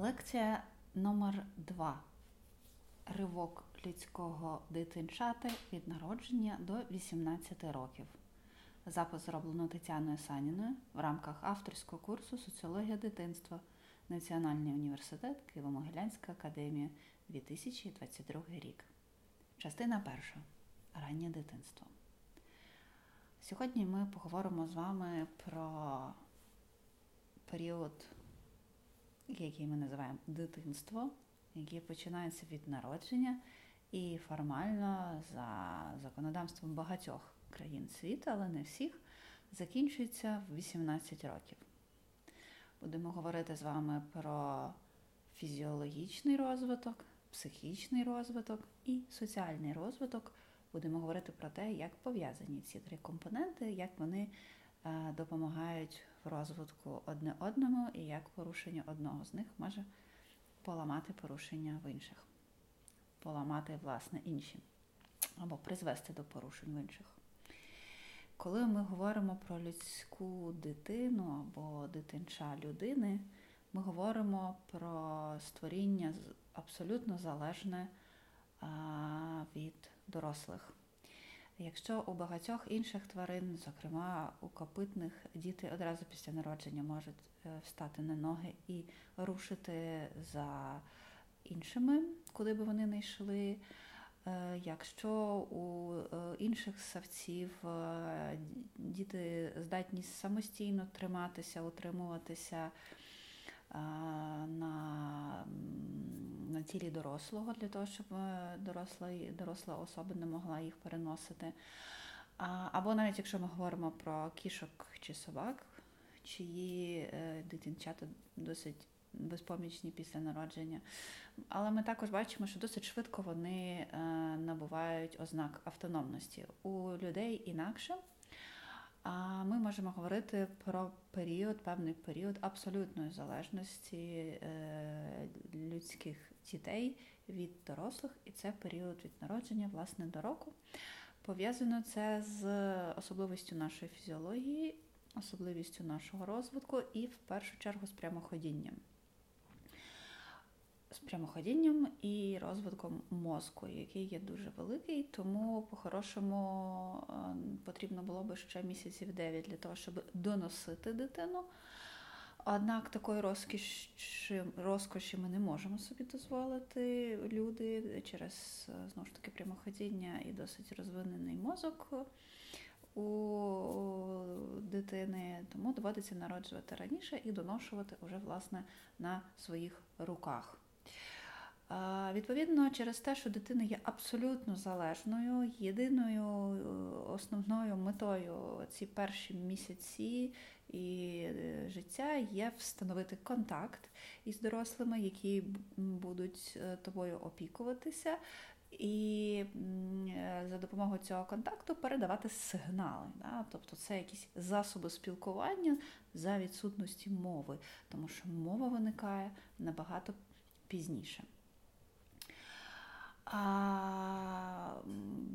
Лекція номер 2 Ривок людського дитинчати від народження до 18 років. Запис зроблено Тетяною Саніною в рамках авторського курсу Соціологія дитинства Національний університет Києво-Могилянська академія 2022 рік. Частина перша. Раннє дитинство. Сьогодні ми поговоримо з вами про період який ми називаємо дитинство, яке починається від народження і формально за законодавством багатьох країн світу, але не всіх, закінчується в 18 років. Будемо говорити з вами про фізіологічний розвиток, психічний розвиток і соціальний розвиток. Будемо говорити про те, як пов'язані ці три компоненти, як вони допомагають в розвитку одне одному і як порушення одного з них може поламати порушення в інших, поламати, власне, інші або призвести до порушень в інших. Коли ми говоримо про людську дитину або дитинча людини, ми говоримо про створіння абсолютно залежне від дорослих. Якщо у багатьох інших тварин, зокрема у копитних, діти одразу після народження можуть е, встати на ноги і рушити за іншими, куди би вони не йшли. Е, якщо у е, інших савців діти здатні самостійно триматися, утримуватися на на тілі дорослого, для того, щоб е, доросла доросла особа не могла їх переносити. Або навіть якщо ми говоримо про кішок чи собак, чиї е, дитинчата досить безпомічні після народження. Але ми також бачимо, що досить швидко вони е, набувають ознак автономності. У людей інакше. А ми можемо говорити про період, певний період абсолютної залежності людських дітей від дорослих, і це період від народження, власне, до року. Пов'язано це з особливістю нашої фізіології, особливістю нашого розвитку і, в першу чергу, з прямоходінням. Прямоходінням і розвитком мозку, який є дуже великий, тому по-хорошому е, потрібно було би ще місяців 9 для того, щоб доносити дитину. Однак такої розкіші, розкоші ми не можемо собі дозволити люди через знову ж таки прямоходіння і досить розвинений мозок у дитини, тому доводиться народжувати раніше і доношувати вже власне на своїх руках. Відповідно, через те, що дитина є абсолютно залежною, єдиною основною метою ці перші місяці і е, життя є встановити контакт із дорослими, які будуть е, тобою опікуватися, і е, за допомогою цього контакту передавати сигнали. Да? Тобто це якісь засоби спілкування за відсутності мови, тому що мова виникає набагато пізніше. А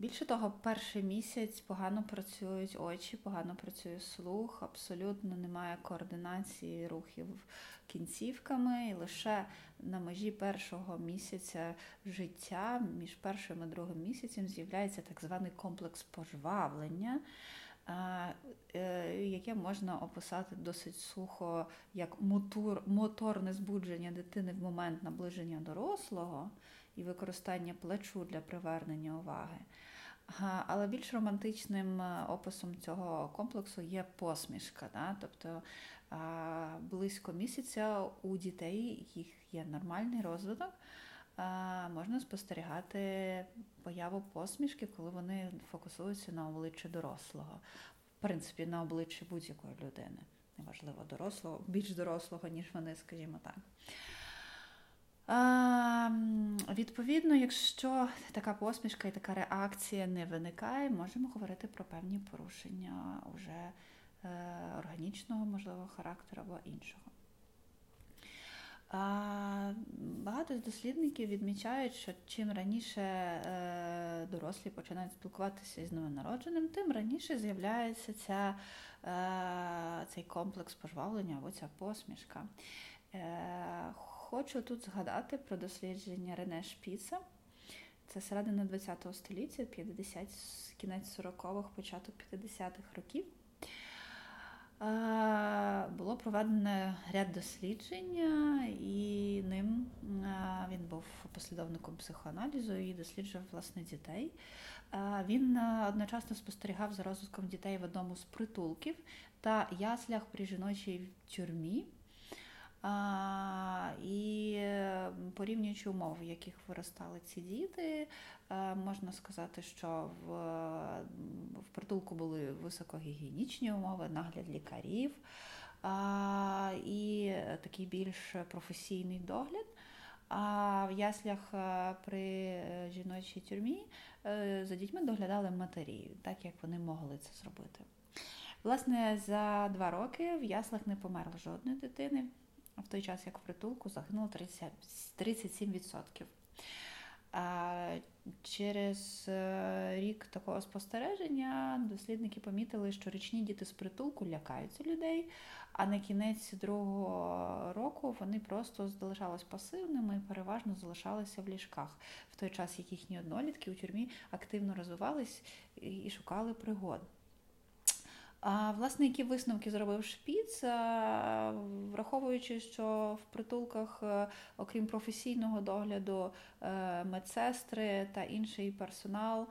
Більше того, перший місяць погано працюють очі, погано працює слух, абсолютно немає координації рухів кінцівками, і лише на межі першого місяця життя, між першим і другим місяцем, з'являється так званий комплекс пожвавлення. Е, яке можна описати досить сухо як мотор, моторне збудження дитини в момент наближення дорослого і використання плечу для привернення уваги. Але більш романтичним е, описом цього комплексу є посмішка. Да? Тобто близько місяця у дітей їх є нормальний розвиток. Можна спостерігати появу посмішки, коли вони фокусуються на обличчі дорослого, в принципі, на обличчі будь-якої людини. Неважливо, дорослого, більш дорослого, ніж вони, скажімо так. Відповідно, якщо така посмішка і така реакція не виникає, можемо говорити про певні порушення уже е, органічного, можливо, характеру або іншого. Багато з дослідників відмічають, що чим раніше е, дорослі починають спілкуватися з новонародженим, тим раніше з'являється ця, е, цей комплекс пожвавлення або ця посмішка. Хочу тут згадати про дослідження Рене Шпіца. Це середина ХХ століття, 50, кінець 40-х, початок 50-х років. Було проведено ряд досліджень, і ним він був послідовником психоаналізу і досліджував власне дітей. Він одночасно спостерігав за розвитком дітей в одному з притулків та яслях при жіночій тюрмі. І порівнюючи умови, в яких виростали ці діти, можна сказати, що в в притулку були високогігієнічні умови, нагляд лікарів і такий більш професійний догляд. А в яслях при жіночій тюрмі за дітьми доглядали матері, так як вони могли це зробити. Власне, за два роки в яслах не померло жодної дитини в той час, як в притулку, загинуло 37%. Через е, рік такого спостереження дослідники помітили, що річні діти з притулку лякаються людей, а на кінець другого року вони просто залишались пасивними і переважно залишалися в ліжках, в той час як їхні однолітки у тюрмі активно розвивались і шукали пригод. А власне, які висновки зробив шпіц, враховуючи, що в притулках, е, окрім професійного догляду, е, медсестри та інший персонал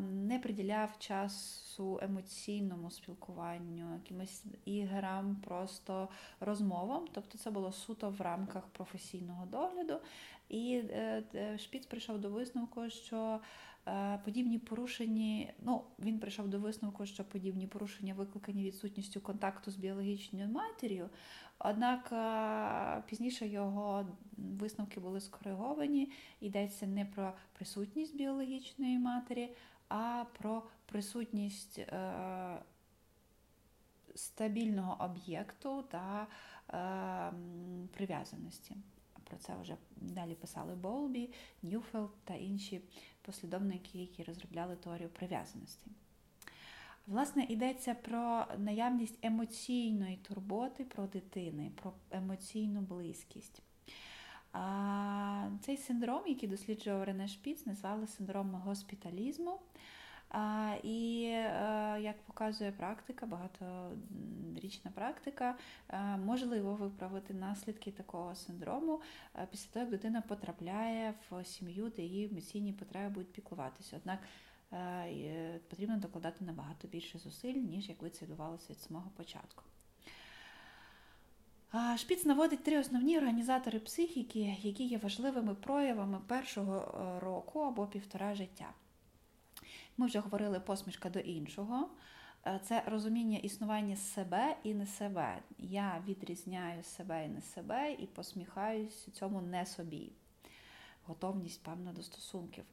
не приділяв часу емоційному спілкуванню, якимось іграм, просто розмовам. Тобто це було суто в рамках професійного догляду. І е, Шпіц прийшов до висновку, що подібні порушення, ну він прийшов до висновку, що подібні порушення викликані відсутністю контакту з біологічною матір'ю. Однак е, пізніше його висновки були скориговані. Йдеться не про присутність біологічної матері, а про присутність е, стабільного об'єкту та прив'язаності. Про це вже далі писали Боулбі, Ньюфелд та інші послідовники, які розробляли теорію прив'язаності. Власне, йдеться про наявність емоційної турботи про дитини, про емоційну близькість. А Цей синдром, який досліджував Рене Шпіц, назвали синдромом госпіталізму. І е, як показує практика, багаторічна практика, е, можливо виправити наслідки такого синдрому е, після того, як дитина потрапляє в сім'ю, де її емоційні потреби будуть піклуватися. Однак потрібно докладати набагато більше зусиль, ніж якби це відбувалося від самого початку. Шпіц наводить три основні організатори психіки, які є важливими проявами першого року або півтора життя. Ми вже говорили посмішка до іншого. Е, це розуміння існування себе і не себе. Я відрізняю себе і не себе і посміхаюсь цьому не собі. Готовність, певна, до стосунків.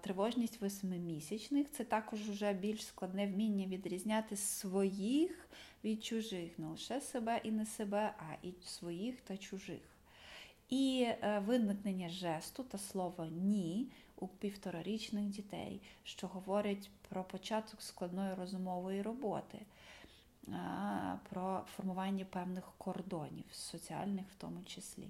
Тривожність восьмимісячних це також вже більш складне вміння відрізняти своїх від чужих, не лише себе і не себе, а і своїх та чужих. І е, виникнення жесту та слова ні у півторарічних дітей, що говорить про початок складної розумової роботи, про формування певних кордонів, соціальних в тому числі.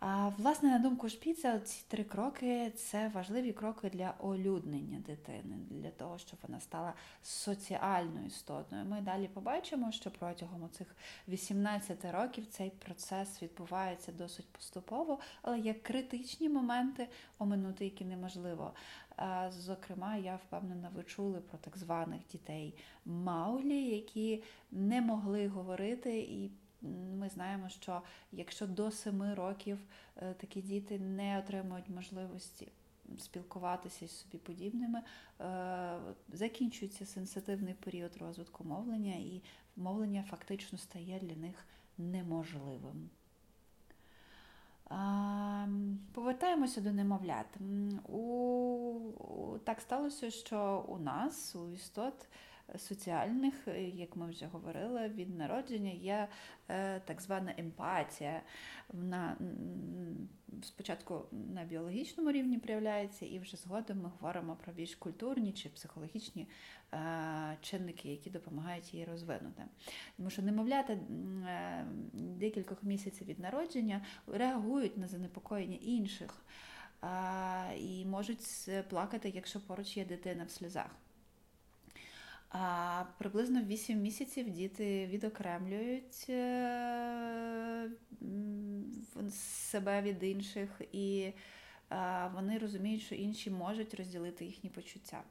А, Власне, на думку Шпіца, ці три кроки це важливі кроки для олюднення дитини, для того, щоб вона стала соціальною істотою. Ми далі побачимо, що протягом цих 18 років цей процес відбувається досить поступово, але є критичні моменти, оминути, які неможливо. Зокрема, я впевнена, ви чули про так званих дітей Маулі, які не могли говорити і ми знаємо, що якщо до семи років е, такі діти не отримують можливості спілкуватися з собі подібними, е, закінчується сенситивний період розвитку мовлення, і мовлення фактично стає для них неможливим. Повертаємося до немовлят. У... Так сталося, що у нас, у істот, соціальних, е, як ми вже говорили, від народження є е, так звана емпатія. Вона спочатку на біологічному рівні проявляється, і вже згодом ми говоримо про більш культурні чи психологічні е, чинники, які допомагають її розвинути. Тому що немовлята декількох місяців від народження реагують на занепокоєння інших і можуть плакати, якщо поруч є дитина в сльозах. А приблизно в 8 місяців діти відокремлюють е, себе від інших, і вони розуміють, що інші можуть розділити їхні почуття.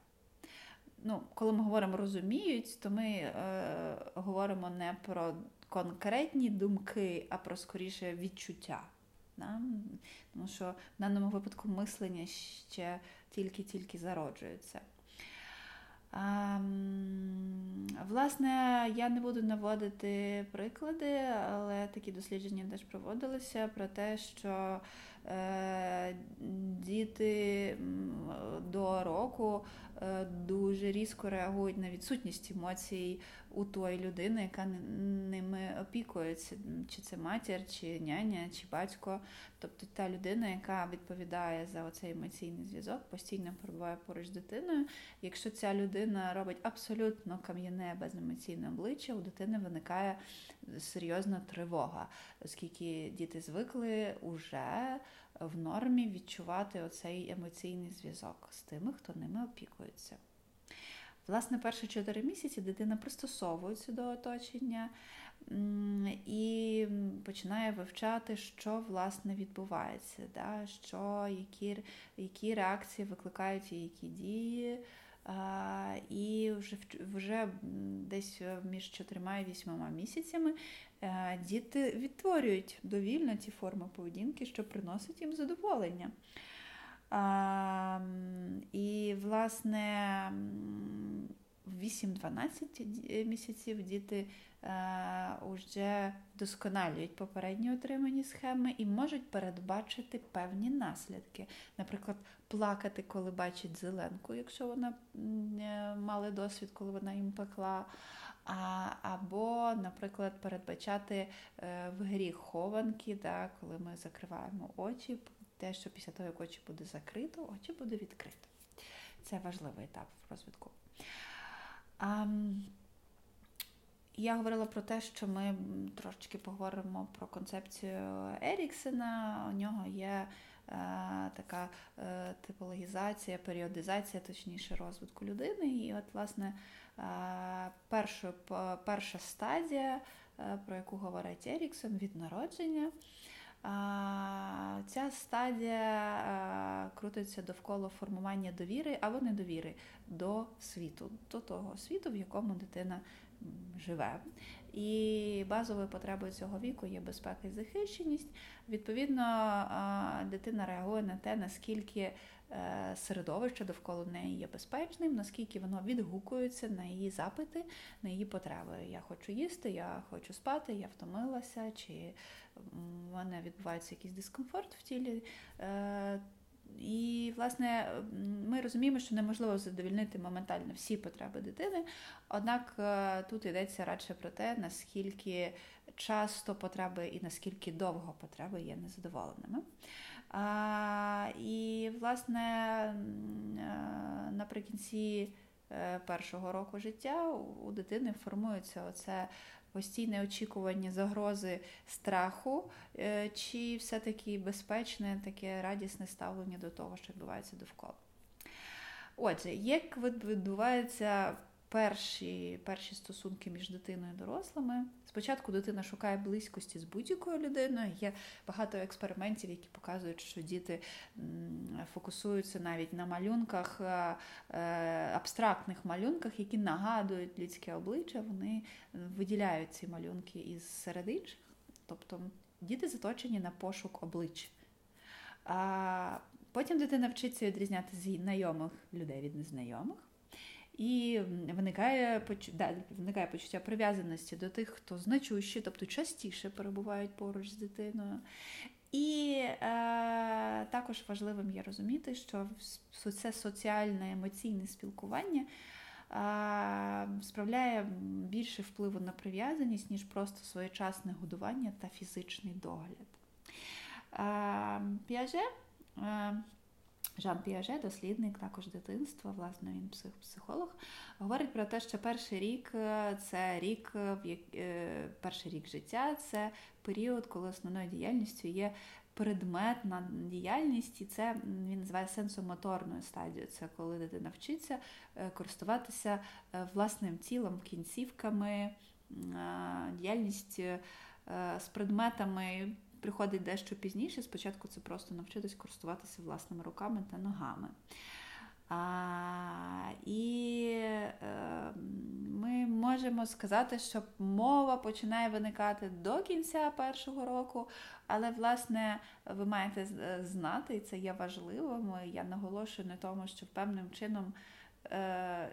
Ну, Коли ми говоримо розуміють, то ми е, говоримо не про конкретні думки, а про скоріше відчуття. Да? Тому що в даному випадку мислення ще тільки-тільки зароджується. Власне, я не буду наводити приклади, але такі дослідження теж проводилися про те, що діти до року Е, дуже різко реагують на відсутність емоцій у тої людини, яка ними опікується, чи це матір, чи няня, чи батько. Тобто та людина, яка відповідає за оцей емоційний зв'язок, постійно перебуває поруч з дитиною. Якщо ця людина робить абсолютно кам'яне беземоційне обличчя, у дитини виникає серйозна тривога, оскільки діти звикли уже в нормі відчувати оцей емоційний зв'язок з тими, хто ними опікується. Власне, перші 4 місяці дитина пристосовується до оточення і починає вивчати, що власне відбувається, да? що, які які реакції викликають і які дії. І вже вже десь між чотирма і вісьмома місяцями Е, діти відтворюють довільно ті форми поведінки, що приносить їм задоволення. І, власне, в 8-12 місяців діти е, досконалюють попередні отримані схеми і можуть передбачити певні наслідки. Наприклад, плакати, коли бачать зеленку, якщо вона е, мали досвід, коли вона їм пекла. А, Або, наприклад, передбачати е, в грі хованки, да, коли ми закриваємо очі, те, що після того, як очі буде закрито, очі буде відкрито. Це важливий етап в розвитку. А, я говорила про те, що ми трошечки поговоримо про концепцію Еріксена. У нього є е, така е, типологізація, періодизація, точніше, розвитку людини. І, от, власне, перша, перша стадія, е, про яку говорить Еріксон, від народження. Ця стадія е, крутиться довкола формування довіри або недовіри до світу, до того світу, в якому дитина живе. І базовою потребою цього віку є безпека і захищеність. Відповідно, дитина реагує на те, наскільки Е, середовище довкола неї є безпечним, наскільки воно відгукується на її запити, на її потреби. Я хочу їсти, я хочу спати, я втомилася, чи в мене відбувається якийсь дискомфорт в тілі. І, власне, ми розуміємо, що неможливо задовільнити моментально всі потреби дитини, однак е, тут йдеться радше про те, наскільки часто потреби і наскільки довго потреби є незадоволеними. А, І, власне, е, наприкінці е, першого року життя у дитини формується оце постійне очікування загрози страху, е, чи все-таки безпечне, таке радісне ставлення до того, що відбувається довкола. Отже, як відбуваються перші, перші стосунки між дитиною і дорослими? Спочатку дитина шукає близькості з будь-якою людиною. Є багато експериментів, які показують, що діти фокусуються навіть на малюнках, е, е, абстрактних малюнках, які нагадують людське обличчя. Вони виділяють ці малюнки із серед інших. Тобто діти заточені на пошук облич. А Потім дитина вчиться відрізняти знайомих людей від незнайомих. І виникає да, виникає почуття прив'язаності до тих, хто значущі, тобто частіше перебувають поруч з дитиною. І е, також важливим є розуміти, що це соціальне емоційне спілкування е, справляє більше впливу на прив'язаність, ніж просто своєчасне годування та фізичний догляд. Е, Піаже е, Жан Піаже, дослідник також дитинства, власне, він псих, психолог, говорить про те, що перший рік е, це рік, як... Е, перший рік життя це період, коли основною діяльністю є предметна діяльність, і це він називає сенсомоторною стадією. Це коли дитина вчиться е, користуватися власним тілом, кінцівками, діяльність з предметами приходить дещо пізніше. Спочатку це просто навчитись користуватися власними руками та ногами. А, І е, ми можемо сказати, що мова починає виникати до кінця першого року, але, власне, ви маєте знати, і це є важливим. Я наголошую на тому, що певним чином Е,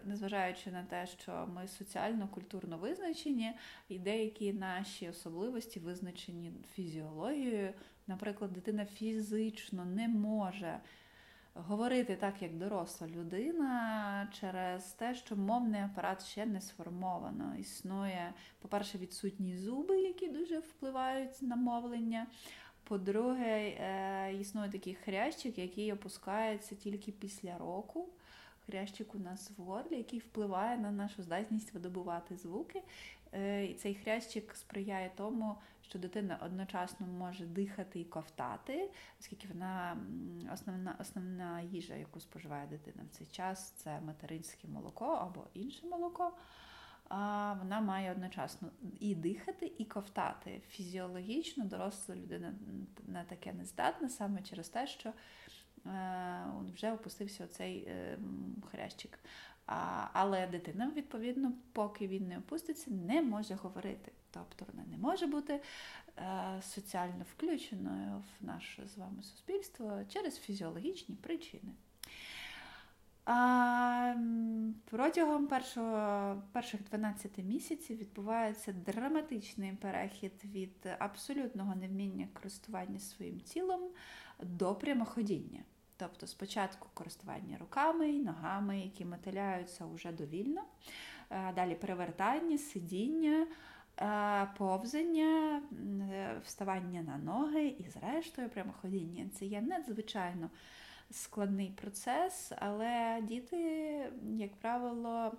незважаючи на те, що ми соціально-культурно визначені, і деякі наші особливості визначені фізіологією. Наприклад, дитина фізично не може говорити так, як доросла людина, через те, що мовний апарат ще не сформовано. Існує, по-перше, відсутні зуби, які дуже впливають на мовлення. По-друге, е, існує такий хрящик, який опускається тільки після року хрящик у нас в горлі, який впливає на нашу здатність видобувати звуки. Е, і цей хрящик сприяє тому, що дитина одночасно може дихати і ковтати, оскільки вона основна основна їжа, яку споживає дитина в цей час, це материнське молоко або інше молоко. А вона має одночасно і дихати, і ковтати. Фізіологічно доросла людина на таке не здатна саме через те, що Е, вже опустився оцей е, хрящик. Але дитина, відповідно, поки він не опуститься, не може говорити. Тобто вона не може бути е, соціально включеною в наше з вами суспільство через фізіологічні причини. А Протягом першого, перших 12 місяців відбувається драматичний перехід від абсолютного невміння користування своїм тілом до прямоходіння. Тобто спочатку користування руками і ногами, які мотиляються вже довільно, е, далі перевертання, сидіння, е, повзання, е, вставання на ноги і, зрештою, прямоходіння. Це є надзвичайно складний процес, але діти, як правило,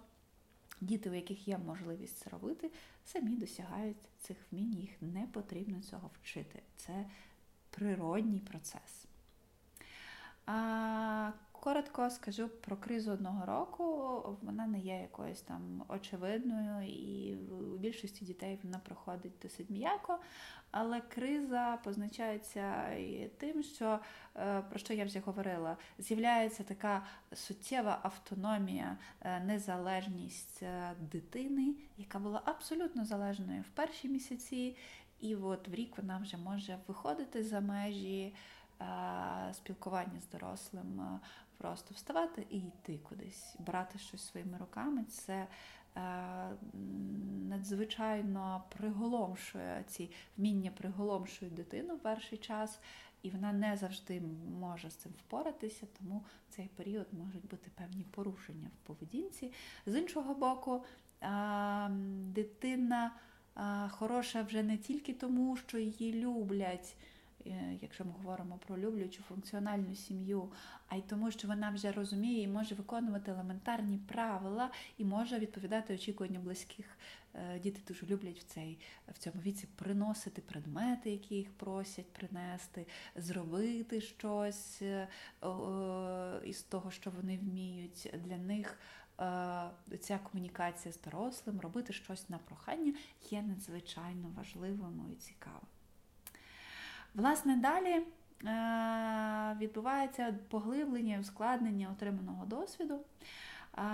діти, у яких є можливість це робити, самі досягають цих вмінь, їх не потрібно цього вчити. Це природній процес. Коротко скажу про кризу одного року. Вона не є якоюсь там очевидною, і у більшості дітей вона проходить досить м'яко. Але криза позначається тим, що е, про що я вже говорила, з'являється така суттєва автономія, е, незалежність е, дитини, яка була абсолютно залежною в перші місяці, і от в рік вона вже може виходити за межі. Е, спілкування з дорослим, е, просто вставати і йти кудись, брати щось своїми руками. Це е, надзвичайно приголомшує ці вміння приголомшують дитину в перший час, і вона не завжди може з цим впоратися, тому в цей період можуть бути певні порушення в поведінці. З іншого боку, дитина хороша вже не тільки тому, що її люблять. Е, якщо ми говоримо про люблячу функціональну сім'ю, а й тому, що вона вже розуміє і може виконувати елементарні правила і може відповідати очікуванням близьких. Е, діти дуже люблять в цей в цьому віці приносити предмети, які їх просять принести, зробити щось е, із того, що вони вміють. Для них ця комунікація з дорослим, робити щось на прохання є надзвичайно важливим і цікавим. Власне, далі е, відбувається поглиблення і ускладнення отриманого досвіду.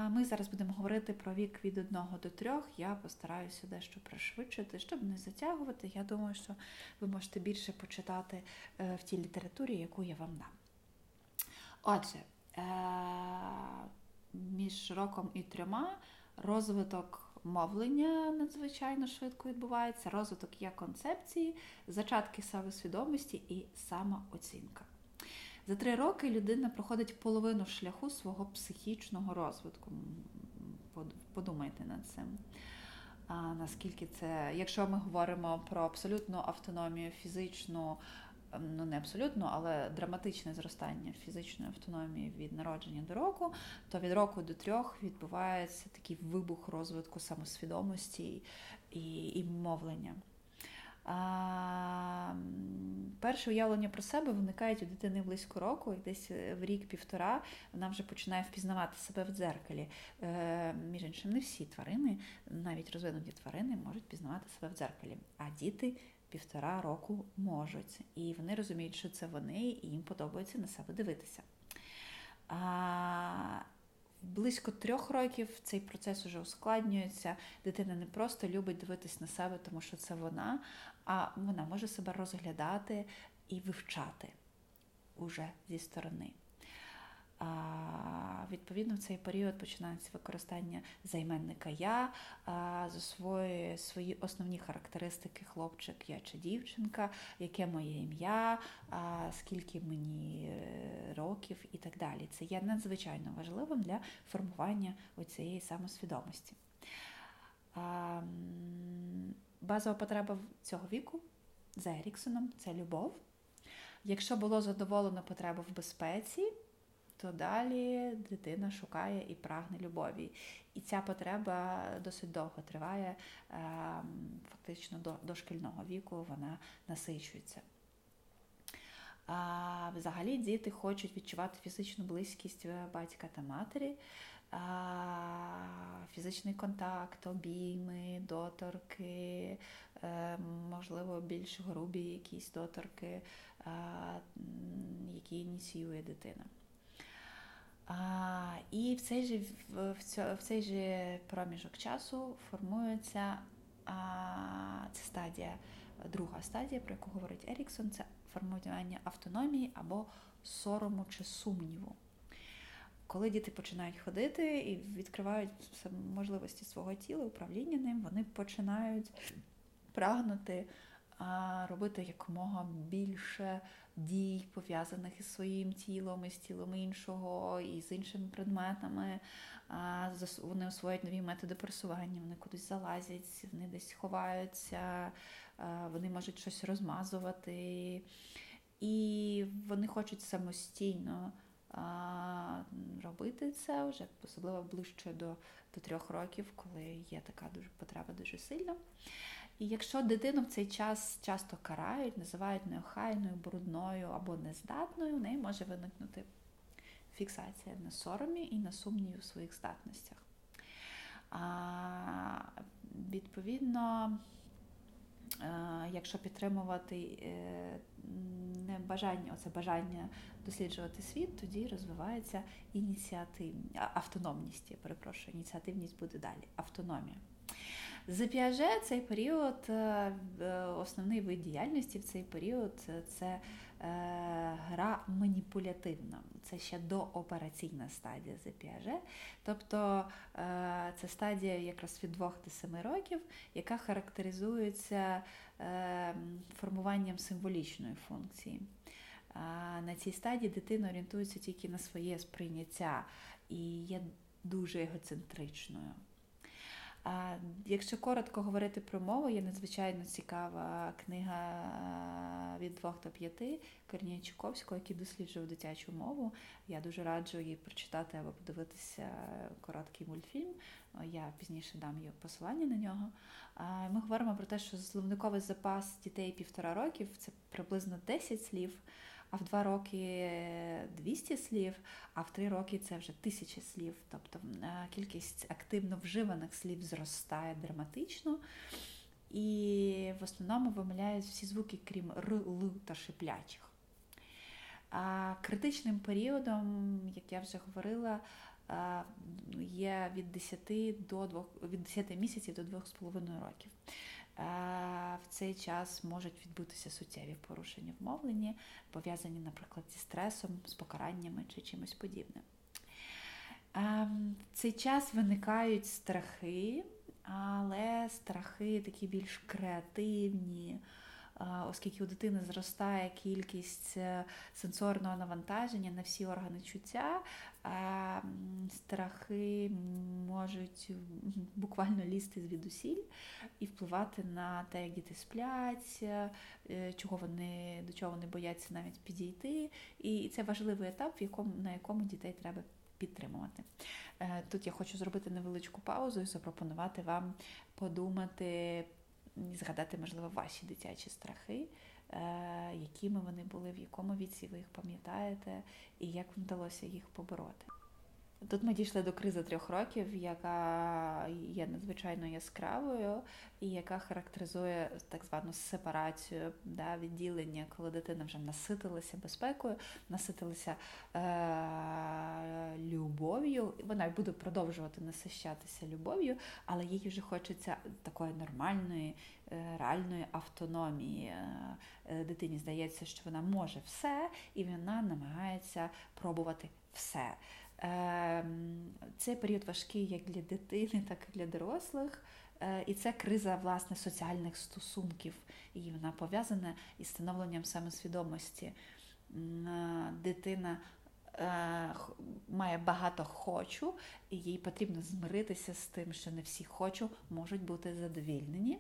Ми зараз будемо говорити про вік від 1 до 3. Я постараюся дещо пришвидшити, щоб не затягувати. Я думаю, що ви можете більше почитати е, в тій літературі, яку я вам дам. Отже, е, між роком і трьома розвиток мовлення надзвичайно швидко відбувається, розвиток є концепції, зачатки самосвідомості і самооцінка. За три роки людина проходить половину шляху свого психічного розвитку. Подумайте над цим. А Наскільки це, якщо ми говоримо про абсолютну автономію фізичну, ну не абсолютно, але драматичне зростання фізичної автономії від народження до року, то від року до трьох відбувається такий вибух розвитку самосвідомості і, і мовлення. А, Перше уявлення про себе виникають у дитини близько року, і десь в рік-півтора вона вже починає впізнавати себе в дзеркалі. Е, Між іншим, не всі тварини, навіть розвинуті тварини, можуть пізнавати себе в дзеркалі. А діти півтора року можуть. І вони розуміють, що це вони, і їм подобається на себе дивитися. А, Близько трьох років цей процес уже ускладнюється. Дитина не просто любить дивитись на себе, тому що це вона, а вона може себе розглядати і вивчати уже зі сторони. Відповідно, в цей період починається використання займенника я, засвоює свої основні характеристики хлопчик, я чи дівчинка, яке моє ім'я, скільки мені е, років і так далі. Це є надзвичайно важливим для формування цієї самосвідомості. Базова потреба цього віку за Еріксоном це любов. Якщо було задоволено потреба в безпеці, то далі дитина шукає і прагне любові. І ця потреба досить довго триває, ем, фактично до, шкільного віку вона насичується. Взагалі діти хочуть відчувати фізичну близькість батька та матері, фізичний контакт, обійми, доторки, е, можливо, більш грубі якісь доторки, які ініціює дитина. А, І в цей же в, в цей же проміжок часу формується а, ця стадія, друга стадія, про яку говорить Еріксон, це формування автономії або сорому чи сумніву. Коли діти починають ходити і відкривають можливості свого тіла, управління ним, вони починають прагнути робити якомога більше дій, пов'язаних із своїм тілом, із тілом іншого, і з іншими предметами. Вони освоюють нові методи пересування, вони кудись залазять, вони десь ховаються, вони можуть щось розмазувати. І вони хочуть самостійно робити це вже, особливо ближче до до трьох років, коли є така дуже потреба дуже сильна. І якщо дитину в цей час часто карають, називають неохайною, брудною або нездатною, в неї може виникнути фіксація на соромі і на сумніві у своїх здатностях. А, Відповідно, якщо підтримувати е, не бажання, оце бажання досліджувати світ, тоді розвивається ініціативність, автономність, я перепрошую, ініціативність буде далі, автономія. За Піаже цей період, е, основний вид діяльності в цей період це е, гра маніпулятивна. Це ще доопераційна стадія за Піаже. Тобто е, це стадія якраз від 2 до 7 років, яка характеризується формуванням символічної функції. На цій стадії дитина орієнтується тільки на своє сприйняття і є дуже егоцентричною. Якщо коротко говорити про мову, є надзвичайно цікава книга від двох до п'яти Корнія Чуковського, який досліджував дитячу мову. Я дуже раджу її прочитати або подивитися короткий мультфільм. Я пізніше дам її посилання на нього. Ми говоримо про те, що словниковий запас дітей півтора років це приблизно 10 слів а в два роки 200 слів, а в три роки це вже тисячі слів. Тобто е, кількість активно вживаних слів зростає драматично. І в основному вимиляють всі звуки, крім р, л та шиплячих. А критичним періодом, як я вже говорила, е, є від 10 до 2, від 10 місяців до 2,5 років в цей час можуть відбутися суттєві порушення в мовленні, пов'язані, наприклад, зі стресом, з покараннями чи чимось подібним. В цей час виникають страхи, але страхи такі більш креативні, оскільки у дитини зростає кількість е, сенсорного навантаження на всі органи чуття, страхи можуть буквально лізти звідусіль і впливати на те, як діти сплять, е, чого вони, до чого вони бояться навіть підійти. І це важливий етап, в якому, на якому дітей треба підтримувати. Е, тут я хочу зробити невеличку паузу і запропонувати вам подумати, згадати, можливо, ваші дитячі страхи, якими вони були, в якому віці ви їх пам'ятаєте, і як вдалося їх побороти. Тут ми дійшли до кризи трьох років, яка є надзвичайно яскравою і яка характеризує так звану сепарацію да, відділення, коли дитина вже наситилася безпекою, наситилася е- любов'ю. Вона буде продовжувати насищатися любов'ю, але їй вже хочеться такої нормальної, е- реальної автономії. Е- дитині здається, що вона може все, і вона намагається пробувати все. Ем, це період важкий як для дитини, так і для дорослих. Е, і це криза власне соціальних стосунків, і вона пов'язана із становленням самосвідомості. Е, дитина е, має багато хочу, і їй потрібно змиритися з тим, що не всі хочу можуть бути задовільнені.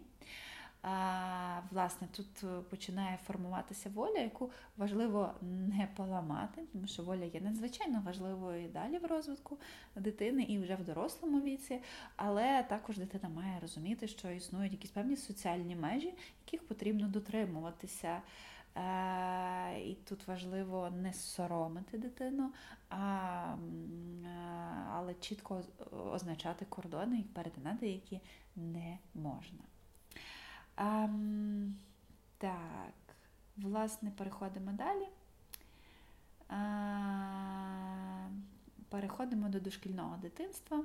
Власне, тут е, починає формуватися воля, яку важливо не поламати, тому що воля є надзвичайно важливою і далі в розвитку дитини і вже в дорослому віці, але також дитина має розуміти, що існують якісь певні соціальні межі, яких потрібно дотримуватися. Е, і тут важливо не соромити дитину, а, але чітко означати кордони і перетинати, які не можна. А, Так, власне, переходимо далі. А, Переходимо до дошкільного дитинства.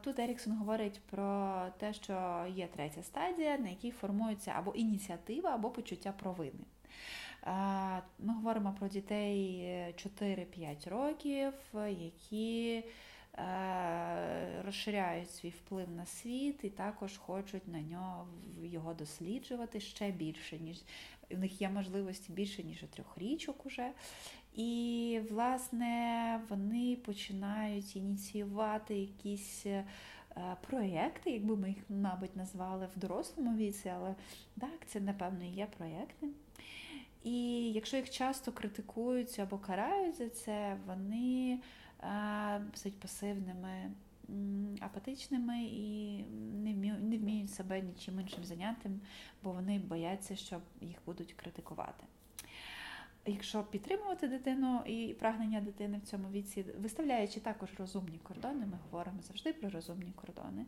Тут Еріксон говорить про те, що є третя стадія, на якій формується або ініціатива, або почуття провини. Ми говоримо про дітей 4-5 років, які Е, розширяють свій вплив на світ і також хочуть на нього його досліджувати ще більше, ніж у них є можливості більше, ніж у трьохрічок уже. І, власне, вони починають ініціювати якісь е, проєкти, якби ми їх, мабуть, назвали в дорослому віці, але так, це, напевно, і є проєкти. І якщо їх часто критикують або карають за це, вони досить пасивними, апатичними і не вміють себе нічим іншим заняттям, бо вони бояться, що їх будуть критикувати. Якщо підтримувати дитину і прагнення дитини в цьому віці, виставляючи також розумні кордони, ми говоримо завжди про розумні кордони,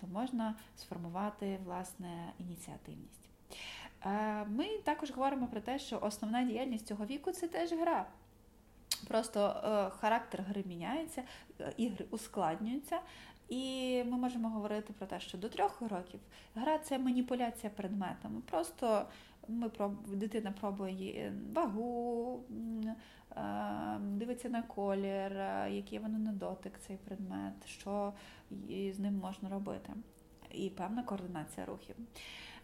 то можна сформувати власне ініціативність. Ми також говоримо про те, що основна діяльність цього віку це теж гра. Просто е, характер гри міняється, е, ігри ускладнюються. І ми можемо говорити про те, що до трьох років гра це маніпуляція предметами. Просто ми проб... дитина пробує вагу, е, дивиться на колір, який воно на дотик цей предмет, що з ним можна робити. І певна координація рухів.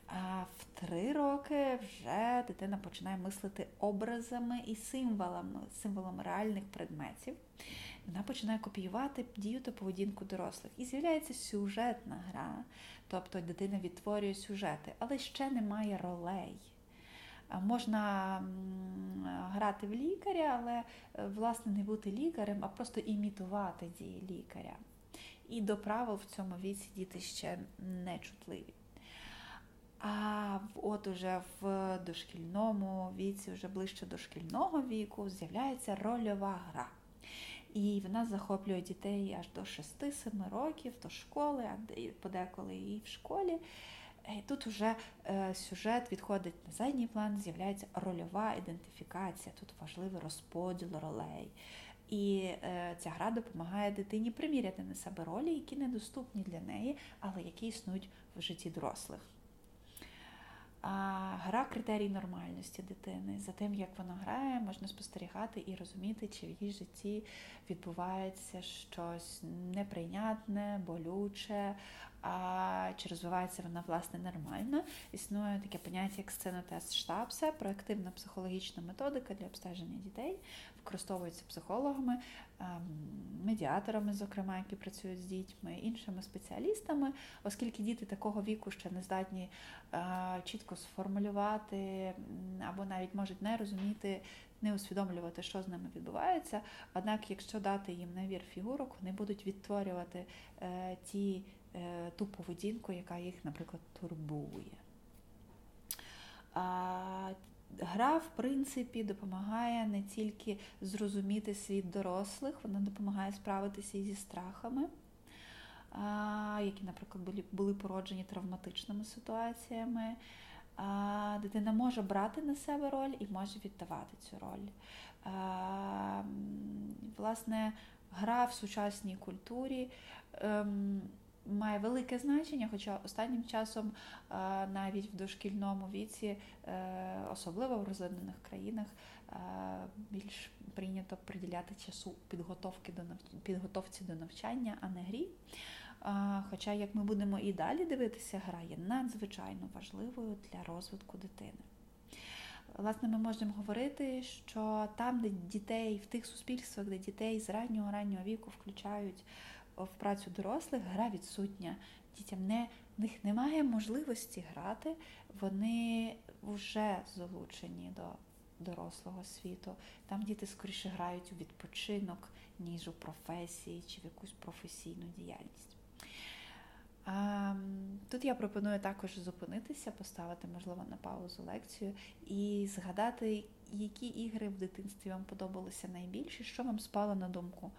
А в три роки вже дитина починає мислити образами і символами, символами реальних предметів. Вона починає копіювати дію та поведінку дорослих. І з'являється сюжетна гра, тобто дитина відтворює сюжети, але ще немає ролей. Можна грати в лікаря, але е, власне не бути лікарем, а просто імітувати дії лікаря. І до правил в цьому віці діти ще не чутливі. А от уже в дошкільному віці, вже ближче до шкільного віку, з'являється рольова гра. І вона захоплює дітей аж до 6-7 років, до школи, а подеколи і в школі. І Тут вже е, сюжет відходить на задній план, з'являється рольова ідентифікація, тут важливий розподіл ролей. І е, ця гра допомагає дитині приміряти на себе ролі, які недоступні для неї, але які існують в житті дорослих. Гра критерій нормальності дитини. За тим, як вона грає, можна спостерігати і розуміти, чи в її житті відбувається щось неприйнятне, болюче, а чи розвивається вона власне нормально. Існує таке поняття, як сценотест штабса, проактивна психологічна методика для обстеження дітей, використовується психологами, ем, медіаторами, зокрема, які працюють з дітьми, іншими спеціалістами, оскільки діти такого віку ще не здатні е, чітко сформулювати або навіть можуть не розуміти. Не усвідомлювати, що з ними відбувається. Однак, якщо дати їм набір фігурок, вони будуть відтворювати е, ті Е, ту поведінку, яка їх, наприклад, турбує. Гра, в принципі, допомагає не тільки зрозуміти світ дорослих, вона допомагає справитися зі страхами, які, наприклад, були породжені травматичними ситуаціями. Дитина може брати на себе роль і може віддавати цю роль. Власне, гра в сучасній культурі. Має велике значення, хоча останнім часом навіть в дошкільному віці, е, особливо в розвинених країнах, більш прийнято приділяти часу підготовки до підготовці до навчання, а не грі. Хоча, як ми будемо і далі дивитися, гра є надзвичайно важливою для розвитку дитини. Власне, ми можемо говорити, що там, де дітей, в тих суспільствах, де дітей з раннього раннього віку включають в працю дорослих гра відсутня. Дітям не, в них немає можливості грати, вони вже залучені до дорослого світу. Там діти скоріше грають у відпочинок, ніж у професії чи в якусь професійну діяльність. Тут я пропоную також зупинитися, поставити, можливо, на паузу лекцію і згадати, які ігри в дитинстві вам подобалися найбільше, що вам спало на думку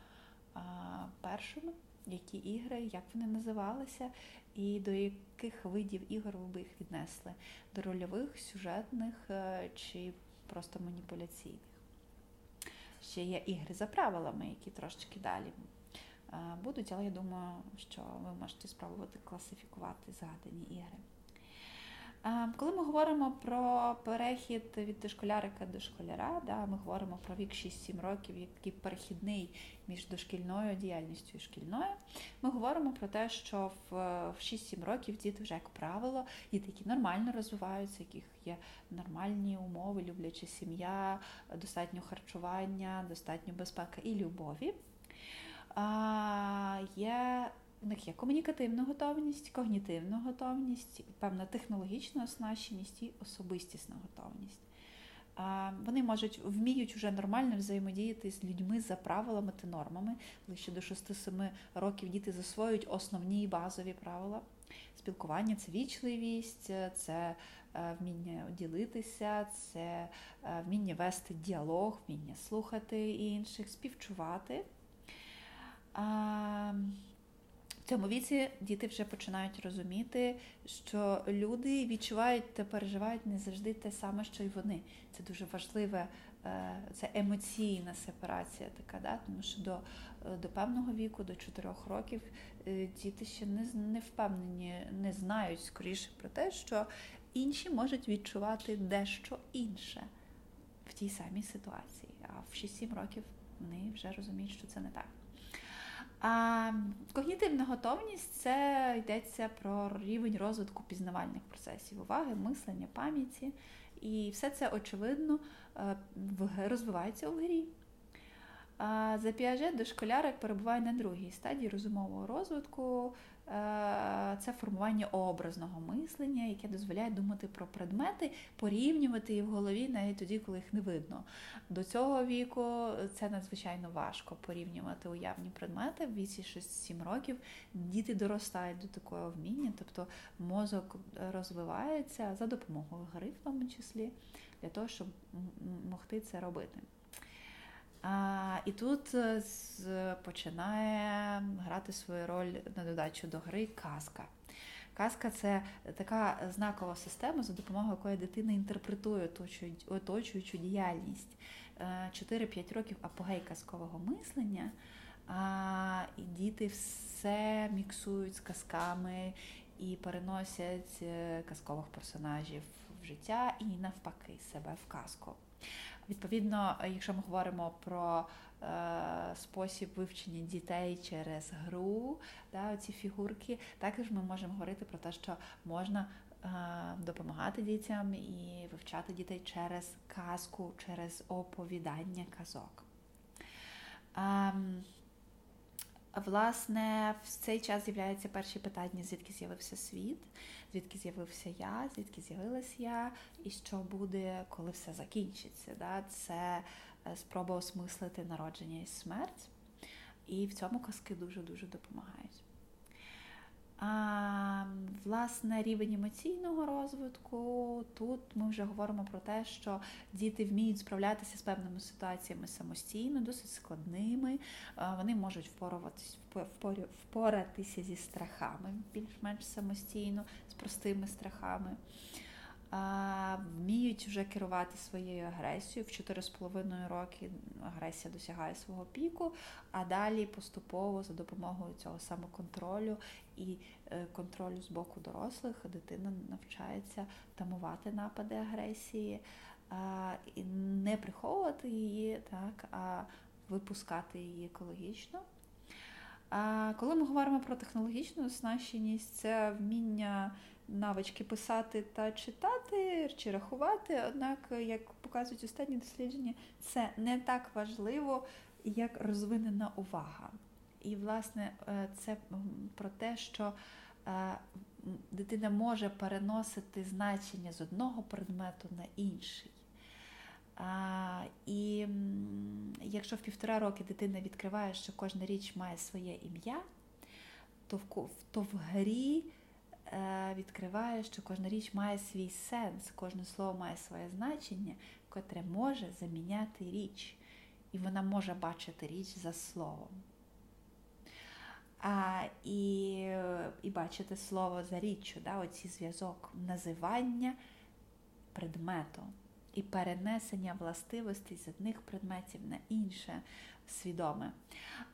першими які ігри, як вони називалися, і до яких видів ігор ви би їх віднесли? До рольових, сюжетних е, чи просто маніпуляційних. Ще є ігри за правилами, які трошечки далі е, будуть, але я думаю, що ви можете спробувати класифікувати згадані ігри. Коли ми говоримо про перехід від дошколярика до школяра, да, ми говоримо про вік 6-7 років, як такий перехідний між дошкільною діяльністю і шкільною, ми говоримо про те, що в 6-7 років діти вже, як правило, діти, які нормально розвиваються, яких є нормальні умови, любляча сім'я, достатньо харчування, достатньо безпека і любові. Є у них є комунікативна готовність, когнітивна готовність, певна технологічна оснащеність і особистісна готовність. Вони можуть вміють вже нормально взаємодіяти з людьми за правилами та нормами. Лише до 6-7 років діти засвоюють основні базові правила. Спілкування це вічливість, це е, вміння ділитися, це е, вміння вести діалог, вміння слухати інших, співчувати. В цьому віці діти вже починають розуміти, що люди відчувають та переживають не завжди те саме, що й вони. Це дуже важливе, е, це емоційна сепарація така, да? тому що до до певного віку, до 4 років, е, діти ще не не впевнені, не знають скоріше про те, що інші можуть відчувати дещо інше в тій самій ситуації. А в 6-7 років вони вже розуміють, що це не так. А когнітивна готовність це йдеться про рівень розвитку пізнавальних процесів уваги, мислення, пам'яті. І все це очевидно е, розвивається у грі. За піаже дошколярик перебуває на другій стадії розумового розвитку, Е, це формування образного мислення, яке дозволяє думати про предмети, порівнювати їх в голові навіть тоді, коли їх не видно. До цього віку це надзвичайно важко порівнювати уявні предмети в віці 6-7 років. Діти доростають до такого вміння, тобто мозок розвивається за допомогою гри, в тому числі, для того, щоб могти це робити. А, І тут е, з, починає грати свою роль на додачу до гри казка. Казка це така знакова система, за допомогою якої дитина інтерпретує оточуючу діяльність. 4-5 е, років апогей казкового мислення, а і діти все міксують з казками і переносять е, казкових персонажів в життя і навпаки себе в казку. Відповідно, якщо ми говоримо про е, спосіб вивчення дітей через гру, да, ці фігурки, також ми можемо говорити про те, що можна е, допомагати дітям і вивчати дітей через казку, через оповідання казок. Е, Власне, в цей час з'являються перші питання, звідки з'явився світ, звідки з'явився я, звідки з'явилась я, і що буде, коли все закінчиться. Да? Це е, спроба осмислити народження і смерть. І в цьому казки дуже-дуже допомагають. А, Власне, рівень емоційного розвитку. Тут ми вже говоримо про те, що діти вміють справлятися з певними ситуаціями самостійно, досить складними. Вони можуть впоруватись впоратися зі страхами більш-менш самостійно, з простими страхами вміють вже керувати своєю агресією. В 4,5 роки агресія досягає свого піку, а далі поступово за допомогою цього самоконтролю і е, контролю з боку дорослих дитина навчається тамувати напади агресії, і не приховувати її, так, а випускати її екологічно. Коли ми говоримо про технологічну оснащеність, це вміння навички писати та читати чи рахувати. Однак, як показують останні дослідження, це не так важливо, як розвинена увага. І, власне, е, це про те, що е, дитина може переносити значення з одного предмету на інший. А, І якщо в півтора роки дитина відкриває, що кожна річ має своє ім'я, то в, то в грі відкриває, що кожна річ має свій сенс, кожне слово має своє значення, котре може заміняти річ. І вона може бачити річ за словом. А, І і бачити слово за річчю, да, оці зв'язок називання предмету і перенесення властивостей з одних предметів на інше свідоме.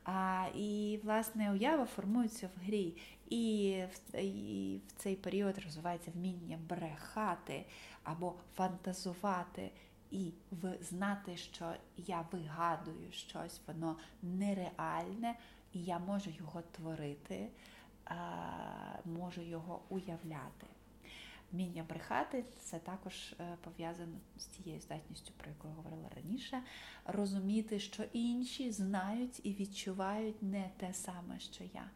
А, І, власне, уява формується в грі. І в, і в цей період розвивається вміння брехати або фантазувати. І знати, що я вигадую щось, воно нереальне, і я можу його творити, можу його уявляти. Вміння брехати це також е, пов'язано з тією здатністю, про яку я говорила раніше, розуміти, що інші знають і відчувають не те саме, що я.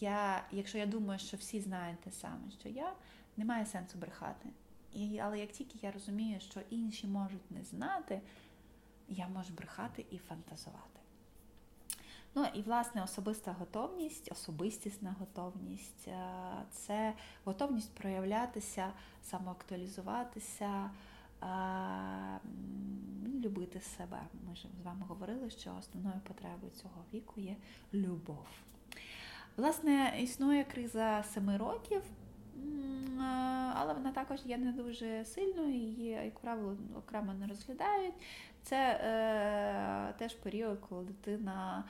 Я, Якщо я думаю, що всі знають те саме, що я, немає сенсу брехати. І, Але як тільки я розумію, що інші можуть не знати, я можу брехати і фантазувати. Ну і власне особиста готовність, особистісна готовність е, це готовність проявлятися, самоактуалізуватися, е, любити себе. Ми ж з вами говорили, що основною потребою цього віку є любов. Власне, існує криза семи років. Е, але вона також є не дуже сильною, її, як правило, окремо не розглядають. Це е, теж період, коли дитина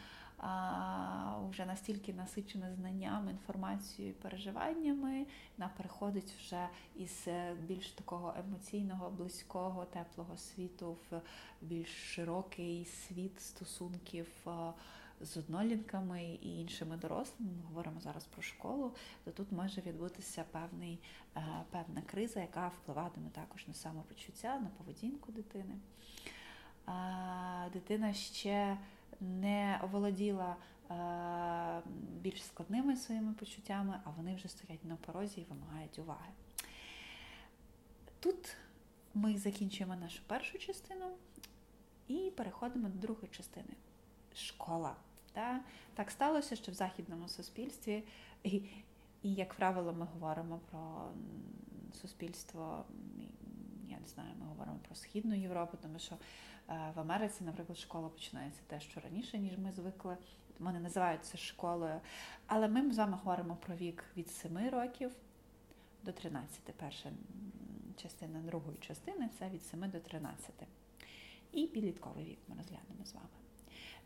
вже настільки насичена знаннями, інформацією, переживаннями, вона переходить вже із е, більш такого емоційного, близького, теплого світу в більш широкий світ стосунків. З однолінками і іншими дорослими, ми говоримо зараз про школу, то тут може відбутися певний, е, певна криза, яка впливатиме також на самопочуття, на поведінку дитини. Дитина ще не оволоділа е, більш складними своїми почуттями, а вони вже стоять на порозі і вимагають уваги. Тут ми закінчуємо нашу першу частину і переходимо до другої частини школа. Так сталося, що в західному суспільстві, і, і, як правило, ми говоримо про суспільство, я не знаю, ми говоримо про Східну Європу, тому що в Америці, наприклад, школа починається те, що раніше, ніж ми звикли. Вони називають це школою. Але ми з вами говоримо про вік від 7 років до 13. Перша частина другої частини це від 7 до 13. І підлітковий вік ми розглянемо з вами.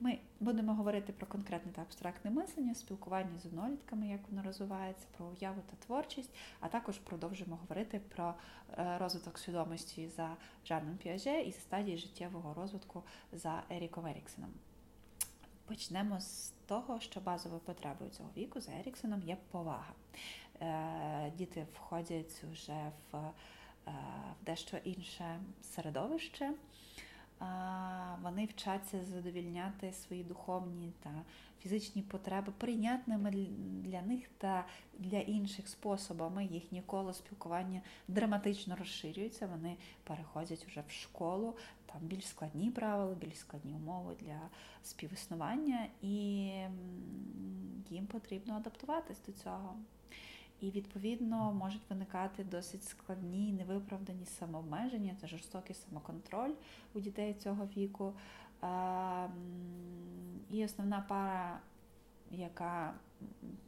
Ми будемо говорити про конкретне та абстрактне мислення, спілкування з однолітками, як воно розвивається, про уяву та творчість, а також продовжимо говорити про е, розвиток свідомості за Жаном Піаже і стадії життєвого розвитку за Еріком Еріксеном. Почнемо з того, що базовою потребою цього віку за Еріксоном є повага. Е, діти входять вже в, е, в дещо інше середовище. Вони вчаться задовільняти свої духовні та фізичні потреби прийнятними для них та для інших способами. Їхнє коло спілкування драматично розширюється. Вони переходять вже в школу, там більш складні правила, більш складні умови для співіснування, і їм потрібно адаптуватись до цього. І, відповідно, можуть виникати досить складні, невиправдані самообмеження та жорстокий самоконтроль у дітей цього віку. І основна пара, яка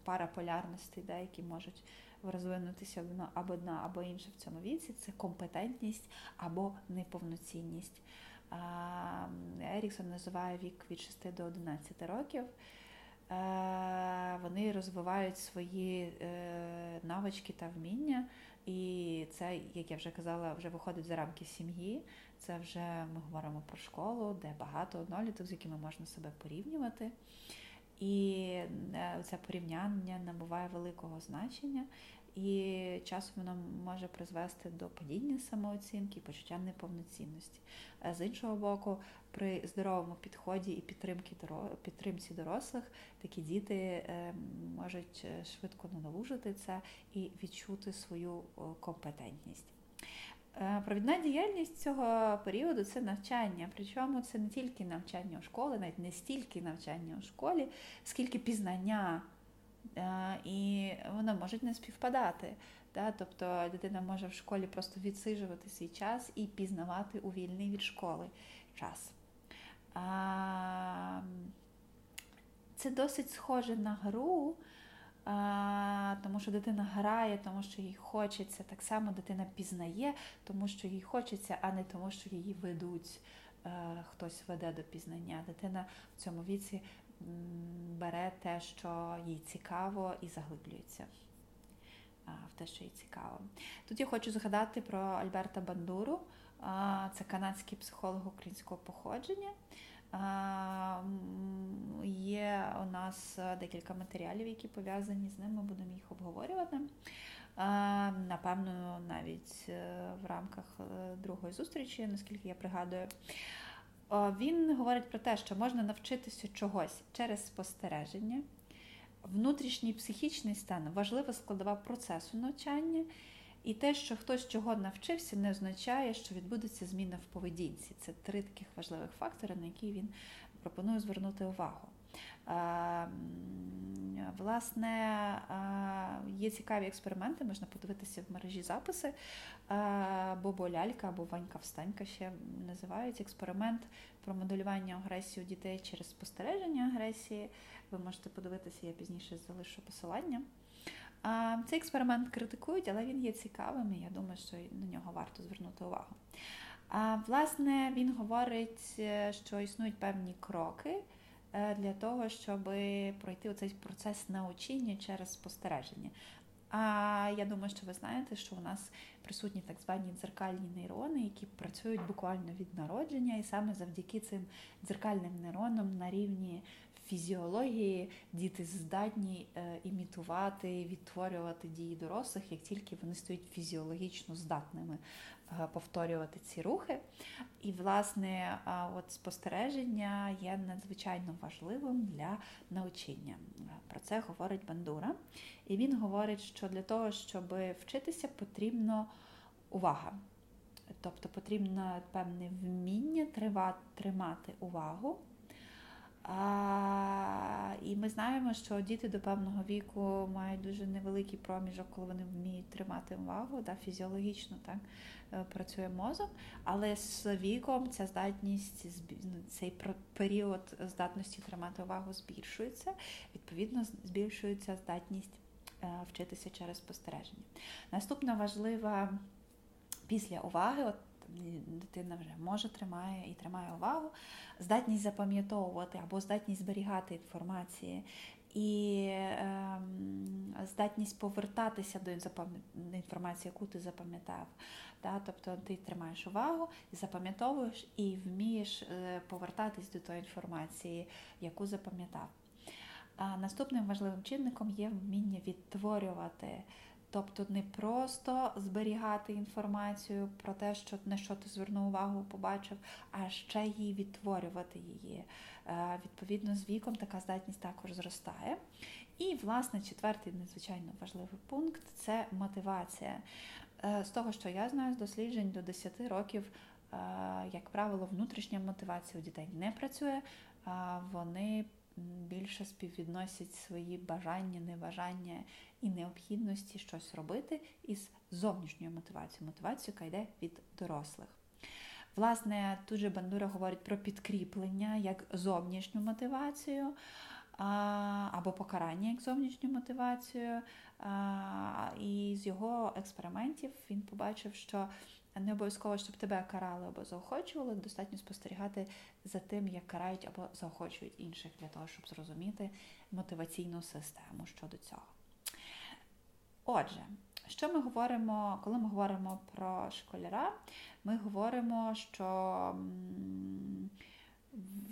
пара полярностей, де, які можуть розвинутися або одна, або інша в цьому віці, це компетентність або неповноцінність. Еріксон називає вік від 6 до 11 років. Е, вони розвивають свої е, навички та вміння. І це, як я вже казала, вже виходить за рамки сім'ї. Це вже ми говоримо про школу, де багато одноліток, з якими можна себе порівнювати. І е, це порівняння набуває великого значення, і часом воно може призвести до падіння самооцінки і почуття неповноцінності. З іншого боку, при здоровому підході і підтримці дорослих такі діти е, можуть е, швидко надолужити це і відчути свою компетентність. Е, провідна діяльність цього періоду це навчання. Причому це не тільки навчання у школі, навіть не стільки навчання у школі, скільки пізнання, і воно може не співпадати. Тобто дитина може в школі просто відсижувати свій час і пізнавати у вільний від школи час. Це досить схоже на гру, тому що дитина грає, тому що їй хочеться. Так само дитина пізнає, тому що їй хочеться, а не тому, що її ведуть, е, хтось веде до пізнання. Дитина в цьому віці бере те, що їй цікаво, і заглиблюється в те, що їй цікаво. Тут я хочу згадати про Альберта Бандуру. Це канадський психолог українського походження. Є у нас декілька матеріалів, які пов'язані з ним, ми будемо їх обговорювати. Напевно, навіть е, в рамках е, другої зустрічі, наскільки я пригадую, він говорить про те, що можна навчитися чогось через спостереження. Внутрішній психічний стан важлива складова процесу навчання. І те, що хтось чого навчився, не означає, що відбудеться зміна в поведінці. Це три таких важливих фактори, на які він пропонує звернути увагу. Власне, є цікаві експерименти, можна подивитися в мережі записи. Бобо Лялька або Ванька Встанька ще називають експеримент про моделювання агресії у дітей через спостереження агресії. Ви можете подивитися, я пізніше залишу посилання. Цей експеримент критикують, але він є цікавим, і я думаю, що на нього варто звернути увагу. Власне, він говорить, е, що існують певні кроки е, для того, щоб пройти цей процес научення через спостереження. А я думаю, що ви знаєте, що у нас присутні так звані дзеркальні нейрони, які працюють буквально від народження, і саме завдяки цим дзеркальним нейронам на рівні фізіології діти здатні е, імітувати, відтворювати дії дорослих, як тільки вони стають фізіологічно здатними е, повторювати ці рухи. І, власне, от спостереження є надзвичайно важливим для навчання. Про це говорить Бандура. І він говорить, що для того, щоб вчитися, потрібно увага. Тобто потрібно певне вміння тримати увагу. А, І ми знаємо, що діти до певного віку мають дуже невеликий проміжок, коли вони вміють тримати увагу, да, фізіологічно так е, працює мозок, але з віком ця здатність, цей період здатності тримати увагу збільшується, відповідно, збільшується здатність е, вчитися через спостереження. Наступна важлива після уваги, от дитина вже може тримає і тримає увагу, здатність запам'ятовувати або здатність зберігати інформації. І е, здатність повертатися до інформації, яку ти запам'ятав. Да? Тобто ти тримаєш увагу, запам'ятовуєш і вмієш е, повертатись до тої інформації, яку запам'ятав. А Наступним важливим чинником є вміння відтворювати. Тобто не просто зберігати інформацію про те, що на що ти звернув увагу, побачив, а ще її відтворювати її. Е, відповідно, з віком така здатність також зростає. І, власне, четвертий надзвичайно важливий пункт це мотивація. Е, з того, що я знаю з досліджень до 10 років, е, як правило, внутрішня мотивація у дітей не працює, вони більше співвідносять свої бажання, небажання і необхідності щось робити із зовнішньою мотивацією, мотивацією, яка йде від дорослих. Власне, тут же Бандура говорить про підкріплення як зовнішню мотивацію або покарання як зовнішню мотивацію. І з його експериментів він побачив, що не обов'язково, щоб тебе карали або заохочували, достатньо спостерігати за тим, як карають або заохочують інших для того, щоб зрозуміти мотиваційну систему щодо цього. Отже, що ми говоримо, коли ми говоримо про школяра, ми говоримо, що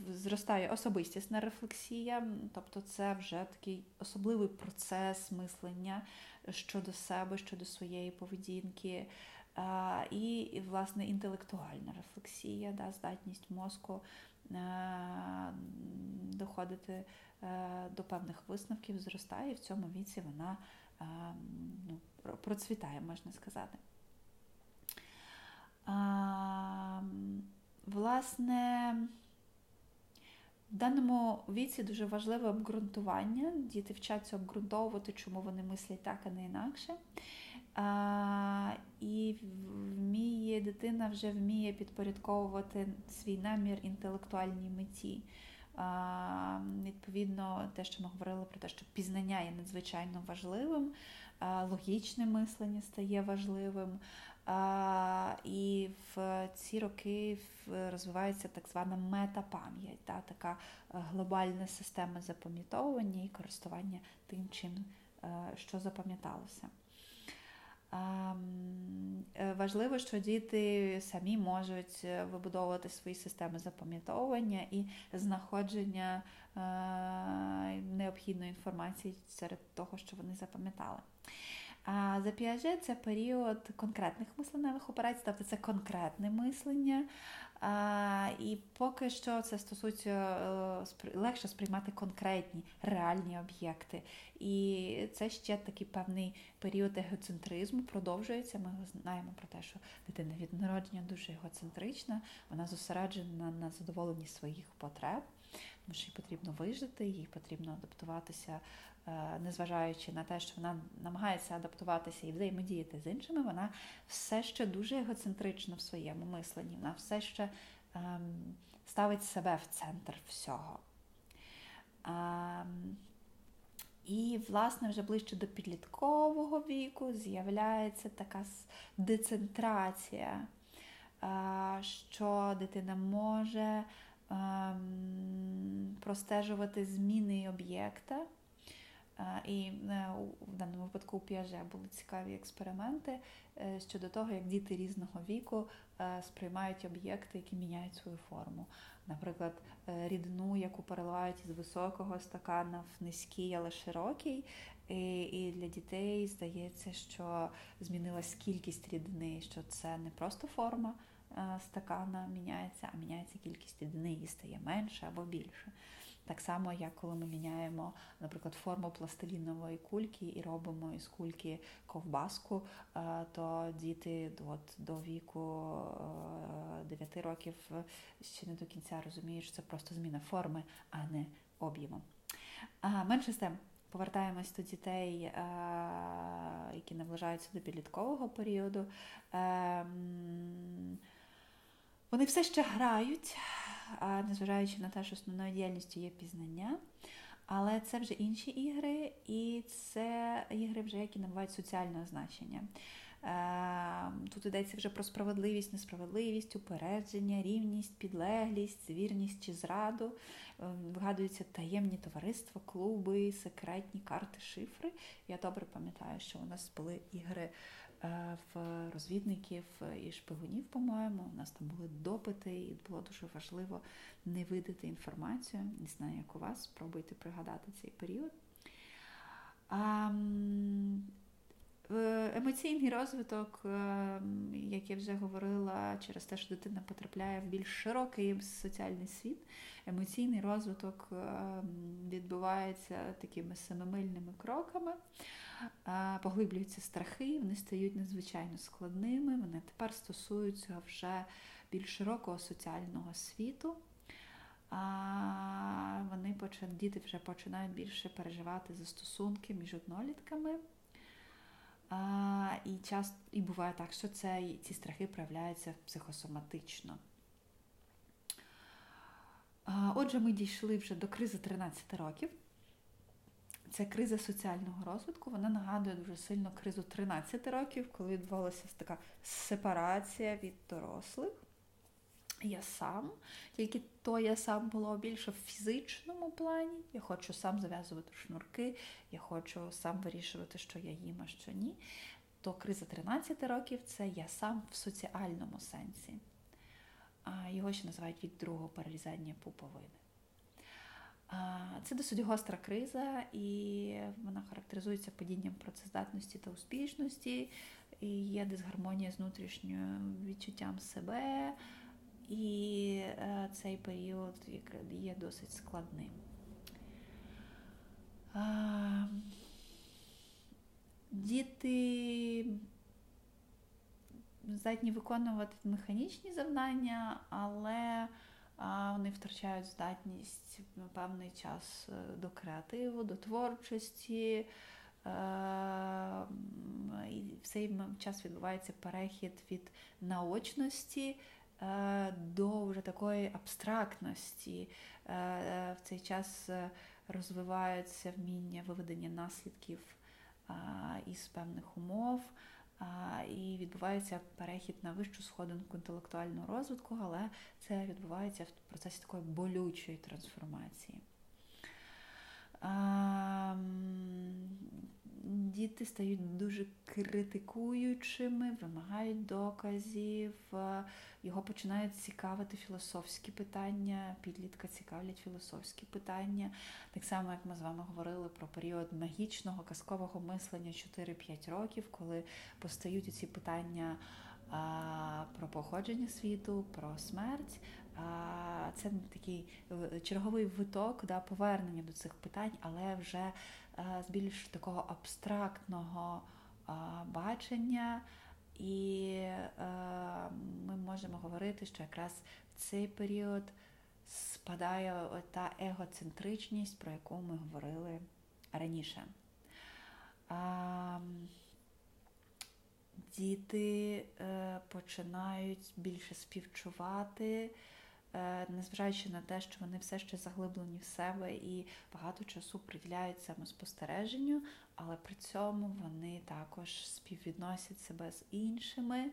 зростає особистісна рефлексія, тобто це вже такий особливий процес мислення щодо себе, щодо своєї поведінки. І, власне, інтелектуальна рефлексія, да, здатність мозку е, доходити е, до певних висновків, зростає, і в цьому віці вона е, ну, процвітає, можна сказати. Власне, в даному віці дуже важливе обґрунтування. Діти вчаться обґрунтовувати, чому вони мислять так, а не інакше. А, І вміє, дитина вже вміє підпорядковувати свій намір інтелектуальній меті. Відповідно, те, що ми говорили про те, що пізнання є надзвичайно важливим, логічне мислення стає важливим. І в ці роки розвивається так звана метапам'ять, та, така глобальна система запам'ятовування і користування тим, чим що запам'яталося. Е, важливо, що діти самі можуть е, вибудовувати свої системи запам'ятовування і знаходження е, необхідної інформації серед того, що вони запам'ятали. А за Піаже це період конкретних мисленевих операцій, тобто це конкретне мислення. А, І поки що це стосується е, легше сприймати конкретні реальні об'єкти. І це ще такий певний період егоцентризму продовжується. Ми знаємо про те, що дитина від народження дуже егоцентрична, вона зосереджена на задоволенні своїх потреб, тому що їй потрібно вижити, їй потрібно адаптуватися незважаючи на те, що вона намагається адаптуватися і взаємодіяти з іншими, вона все ще дуже егоцентрична в своєму мисленні, вона все ще ем, ставить себе в центр всього. Ем, і, власне, вже ближче до підліткового віку з'являється така децентрація, е, що дитина може ем, простежувати зміни об'єкта. І е, в даному випадку у Піаже були цікаві експерименти е, щодо того, як діти різного віку е, сприймають об'єкти, які міняють свою форму. Наприклад, рідину, яку переливають із високого стакана в низький, але широкий. І для дітей здається, що змінилась кількість рідини, що це не просто форма стакана міняється, а міняється кількість рідини, її стає менше або більше. Так само, як коли ми міняємо, наприклад, форму пластилінової кульки і робимо із кульки ковбаску, е, то діти от, до віку 9 е, років ще не до кінця розуміють, що це просто зміна форми, а не об'єму. Менше з тим, повертаємось до дітей, е, які наближаються до підліткового періоду. Ем, вони все ще грають незважаючи на те, що основною діяльністю є пізнання. Але це вже інші ігри, і це ігри, вже які набувають соціального значення. Е, тут йдеться вже про справедливість, несправедливість, упередження, рівність, підлеглість, звірність чи зраду. Е, вигадуються таємні товариства, клуби, секретні карти, шифри. Я добре пам'ятаю, що у нас були ігри в розвідників і шпигунів, по-моєму. У нас там були допити, і було дуже важливо не видати інформацію. Не знаю, як у вас, спробуйте пригадати цей період. Емоційний розвиток, як я вже говорила, через те, що дитина потрапляє в більш широкий соціальний світ, емоційний розвиток відбувається такими семимильними кроками, поглиблюються страхи, вони стають надзвичайно складними, вони тепер стосуються вже більш широкого соціального світу. Вони діти вже починають більше переживати за стосунки між однолітками. А, І час, і буває так, що це, ці страхи проявляються психосоматично. А, Отже, ми дійшли вже до кризи 13 років. Це криза соціального розвитку. Вона нагадує дуже сильно кризу 13 років, коли відбувалася така сепарація від дорослих я сам, тільки то я сам було більше в фізичному плані. Я хочу сам зав'язувати шнурки, я хочу сам вирішувати, що я їм, а що ні. То криза 13 років це я сам в соціальному сенсі. Його ще називають від другого перерізання пуповини. Це досить гостра криза, і вона характеризується падінням працездатності та успішності, і є дисгармонія з внутрішнім відчуттям себе. І е, цей період є досить складним. Діти здатні виконувати механічні завдання, але вони втрачають здатність на певний час е, до креативу, до творчості. Е, і в цей час відбувається перехід від наочності Е, до вже такої абстрактності. В цей час розвиваються вміння виведення наслідків із певних умов. І відбувається перехід на вищу сходинку інтелектуального розвитку, але це відбувається в процесі такої болючої трансформації. Діти стають дуже критикуючими, вимагають доказів, його починають цікавити філософські питання, підлітка цікавлять філософські питання. Так само, як ми з вами говорили про період магічного казкового мислення 4-5 років, коли постають ці питання про походження світу, про смерть. Це такий черговий виток да, повернення до цих питань, але вже з більш такого абстрактного бачення. І е, ми можемо говорити, що якраз в цей період спадає та егоцентричність, про яку ми говорили раніше. Е, діти е, починають більше співчувати. Е, незважаючи на те, що вони все ще заглиблені в себе і багато часу приділяють самоспостереженню, але при цьому вони також співвідносять себе з іншими,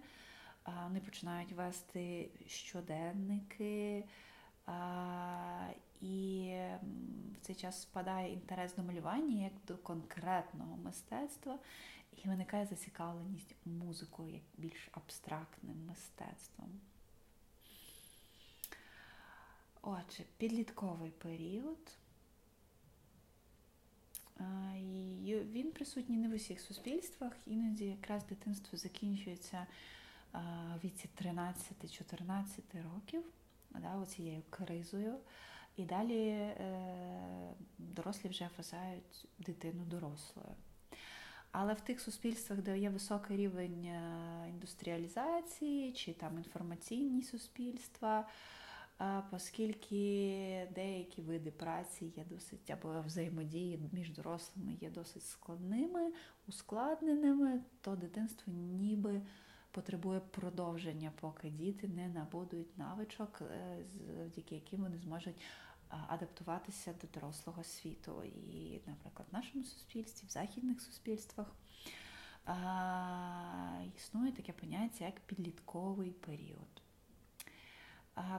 вони починають вести щоденники. І в цей час спадає інтерес до малювання як до конкретного мистецтва, і виникає зацікавленість музикою як більш абстрактним мистецтвом. Отже, підлітковий період. Він присутній не в усіх суспільствах, іноді якраз дитинство закінчується в віці 13-14 років, да, оцією кризою. І далі е, дорослі вже вважають дитину дорослою. Але в тих суспільствах, де є високий рівень е, індустріалізації чи там інформаційні суспільства, оскільки деякі види праці є досить або взаємодії між дорослими є досить складними, ускладненими, то дитинство ніби потребує продовження, поки діти не набудують навичок, е, завдяки яким вони зможуть адаптуватися до дорослого світу. І, наприклад, в нашому суспільстві, в західних суспільствах. існує таке поняття як підлітковий період.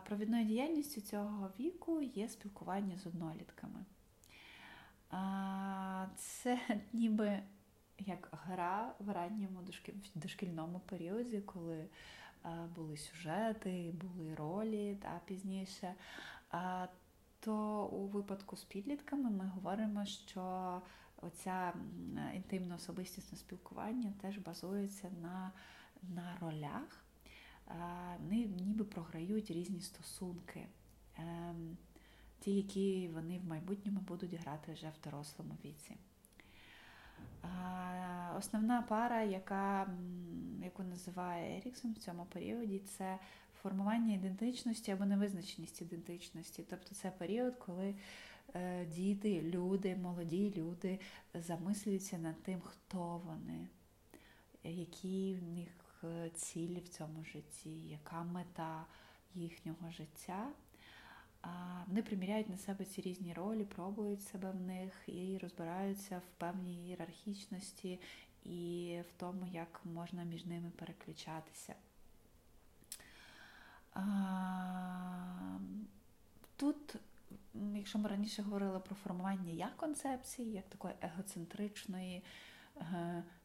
Провідною діяльністю цього віку є спілкування з однолітками. Це ніби як гра в ранньому дошкільному періоді, коли були сюжети, були ролі та пізніше. То у випадку з підлітками ми говоримо, що оця інтимно особистісне спілкування теж базується на, на ролях. Вони ніби програють різні стосунки, ем, ті, які вони в майбутньому будуть грати вже в дорослому віці. Основна пара, яка, яку називає Еріксон в цьому періоді, це формування ідентичності або невизначеність ідентичності. Тобто це період, коли е, діти, люди, молоді люди замислюються над тим, хто вони, які в них цілі в цьому житті, яка мета їхнього життя. Вони приміряють на себе ці різні ролі, пробують себе в них і розбираються в певній ієрархічності і в тому, як можна між ними переключатися. Тут, якщо ми раніше говорили про формування як концепції, як такої егоцентричної е,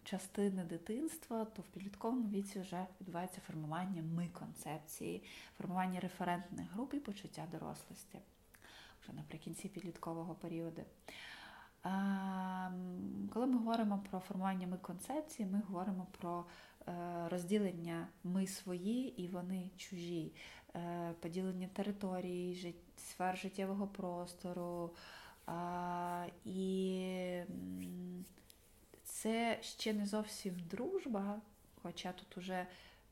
частини дитинства, то в підлітковому віці вже відбувається формування ми-концепції, формування референтних груп і почуття дорослості вже наприкінці підліткового періоду. Коли ми говоримо про формування ми концепції, ми говоримо про е, розділення ми свої і вони чужі, е, поділення території, сфер життєвого простору. І це ще не зовсім дружба, хоча тут уже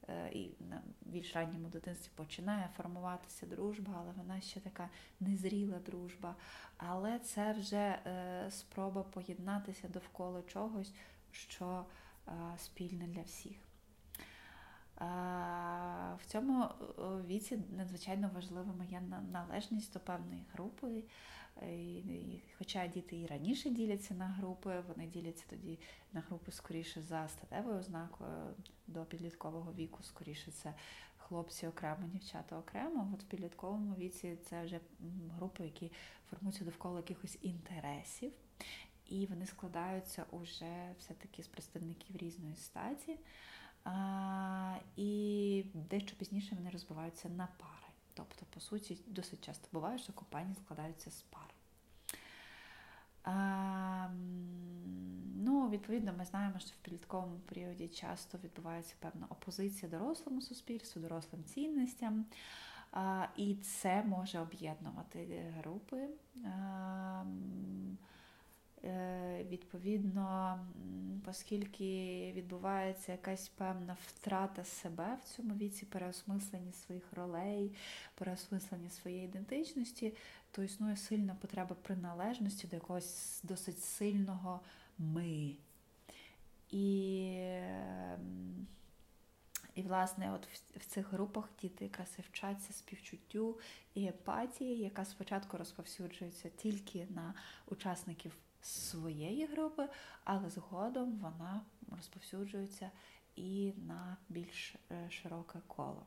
е, і на більш ранньому дитинстві починає формуватися дружба, але вона ще така незріла дружба. Але це вже е, спроба поєднатися довкола чогось, що е, спільне для всіх. В цьому віці надзвичайно важливими є належність до певної групи. Хоча діти і раніше діляться на групи, вони діляться тоді на групи скоріше за статевою ознакою до підліткового віку, скоріше це хлопці окремо, дівчата окремо. От в підлітковому віці це вже групи, які формуються довкола якихось інтересів, і вони складаються уже все-таки з представників різної статі. І дещо пізніше вони розбиваються на пари. Тобто, по суті, досить часто буває, що компанії складаються з пар. А, ну, Відповідно, ми знаємо, що в підлітковому періоді часто відбувається певна опозиція дорослому суспільству, дорослим цінностям. А, І це може об'єднувати групи. А, Е, відповідно, оскільки відбувається якась певна втрата себе в цьому віці, переосмислення своїх ролей, переосмислення своєї ідентичності, то існує сильна потреба приналежності до якогось досить сильного ми. І, і власне, от в, в цих групах діти якраз і вчаться співчуттю і епатії, яка спочатку розповсюджується тільки на учасників своєї групи, але згодом вона розповсюджується і на більш е, широке коло.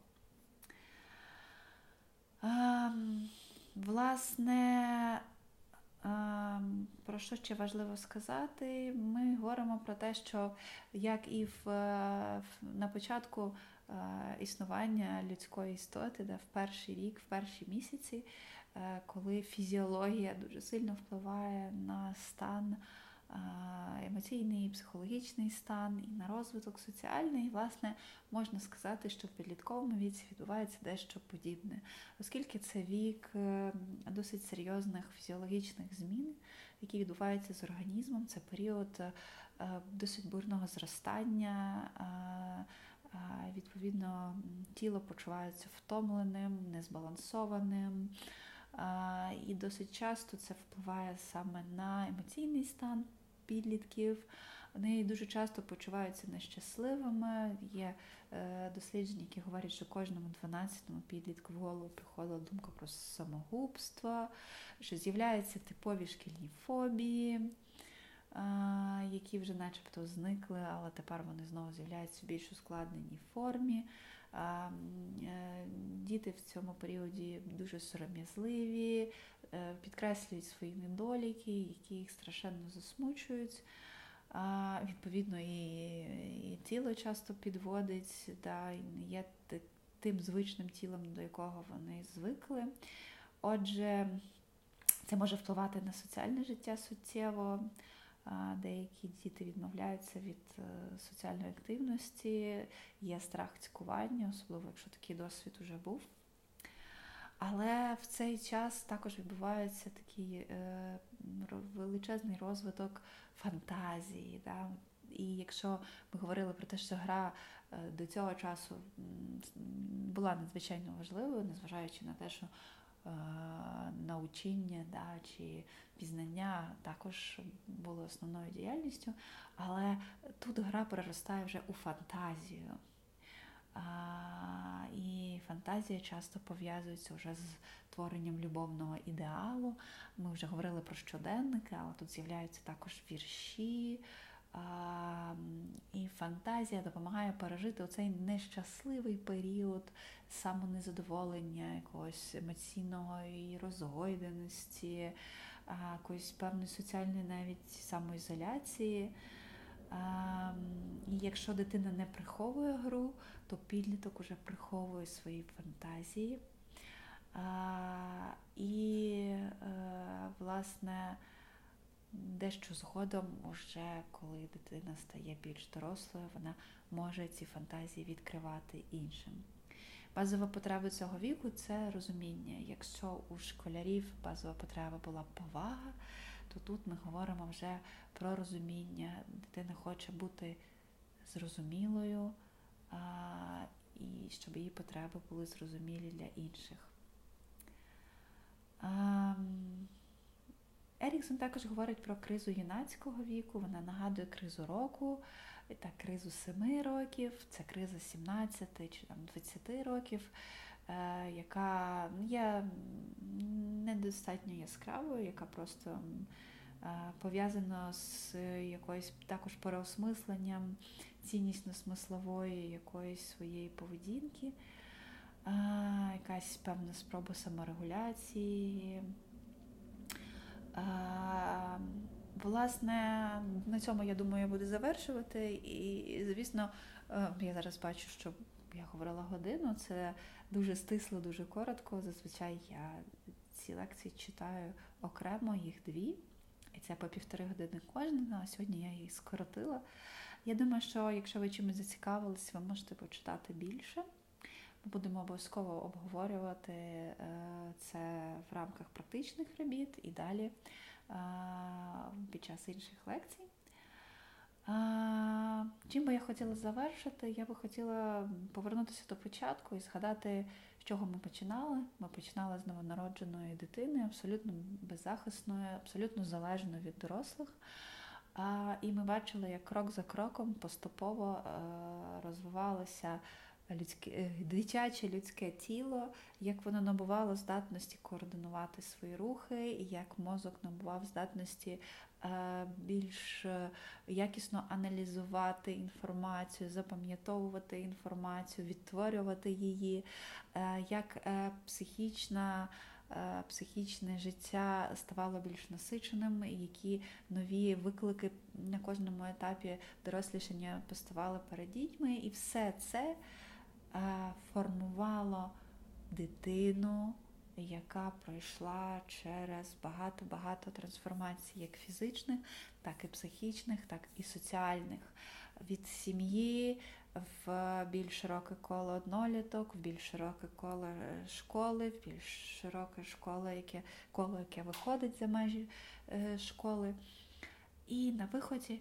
Ем, власне, ем, про що ще важливо сказати? Ми говоримо про те, що як і в, на початку е, існування людської істоти, де в перший рік, в перші місяці Е, коли фізіологія дуже сильно впливає на стан е, емоційний, психологічний стан і на розвиток соціальний, і, власне, можна сказати, що в підлітковому віці відбувається дещо подібне, оскільки це вік е, досить серйозних фізіологічних змін, які відбуваються з організмом, це період досить бурного зростання. Відповідно, тіло почувається втомленим, незбалансованим. І досить часто це впливає саме на емоційний стан підлітків. Вони дуже часто почуваються нещасливими. Є е, дослідження, які говорять, що кожному 12-му підлітку в голову приходила думка про самогубство, що з'являються типові шкільні фобії. які вже начебто зникли, але тепер вони знову з'являються в більш ускладненій формі. Е, діти в цьому періоді дуже сором'язливі, е, підкреслюють свої недоліки, які їх страшенно засмучують. Відповідно, і і тіло часто підводить, да, і не є тим звичним тілом, до якого вони звикли. Отже, це може впливати на соціальне життя суттєво. Деякі діти відмовляються від е, соціальної активності, є страх цькування, особливо якщо такий досвід уже був. Але в цей час також відбувається такий е, величезний розвиток фантазії. Да? І якщо ми говорили про те, що гра е, до цього часу була надзвичайно важливою, незважаючи на те, що е, научення да, чи пізнання також були основною діяльністю, але тут гра переростає вже у фантазію. А, І фантазія часто пов'язується вже з творенням любовного ідеалу. Ми вже говорили про щоденники, але тут з'являються також вірші. І фантазія допомагає пережити оцей нещасливий період самонезадоволення, якогось емоційної розгойденості, якоїсь певної соціальної навіть самоізоляції. І якщо дитина не приховує гру, то підліток уже приховує свої фантазії. І, е, власне, дещо згодом, уже коли дитина стає більш дорослою, вона може ці фантазії відкривати іншим. Базова потреба цього віку це розуміння. Якщо у школярів базова потреба була повага, то тут ми говоримо вже про розуміння. Дитина хоче бути зрозумілою, а, і щоб її потреби були зрозумілі для інших. А, Еріксон також говорить про кризу юнацького віку, вона нагадує кризу року, так, кризу 7 років, це криза 17 чи там 20 років, е, яка є недостатньо яскравою, яка просто е, пов'язана з якоюсь також переосмисленням ціннісно-смислової якоїсь своєї поведінки, е, якась певна спроба саморегуляції. Власне, на цьому, я думаю, я буду завершувати. І, звісно, е, я зараз бачу, що я говорила годину, це дуже стисло, дуже коротко. Зазвичай я ці лекції читаю окремо, їх дві, і це по півтори години кожна, а сьогодні я її скоротила. Я думаю, що якщо ви чимось зацікавились, ви можете почитати більше. Ми будемо обов'язково обговорювати е, це в рамках практичних робіт і далі під час інших лекцій. Чим би я хотіла завершити, я би хотіла повернутися до початку і згадати, з чого ми починали. Ми починали з новонародженої дитини, абсолютно беззахисної, абсолютно залежної від дорослих. І ми бачили, як крок за кроком поступово е, розвивалося людське, е, дитяче людське тіло, як воно набувало здатності координувати свої рухи, і як мозок набував здатності е, більш е, якісно аналізувати інформацію, запам'ятовувати інформацію, відтворювати її, як психічна. Психічне життя ставало більш насиченим, які нові виклики на кожному етапі дорослішання поставали перед дітьми, і все це формувало дитину, яка пройшла через багато-багато трансформацій, як фізичних, так і психічних, так і соціальних. Від сім'ї в більш широке коло одноліток, в більш широке коло школи, в більш широке школа, яке, коло, яке виходить за межі е, школи. І на виході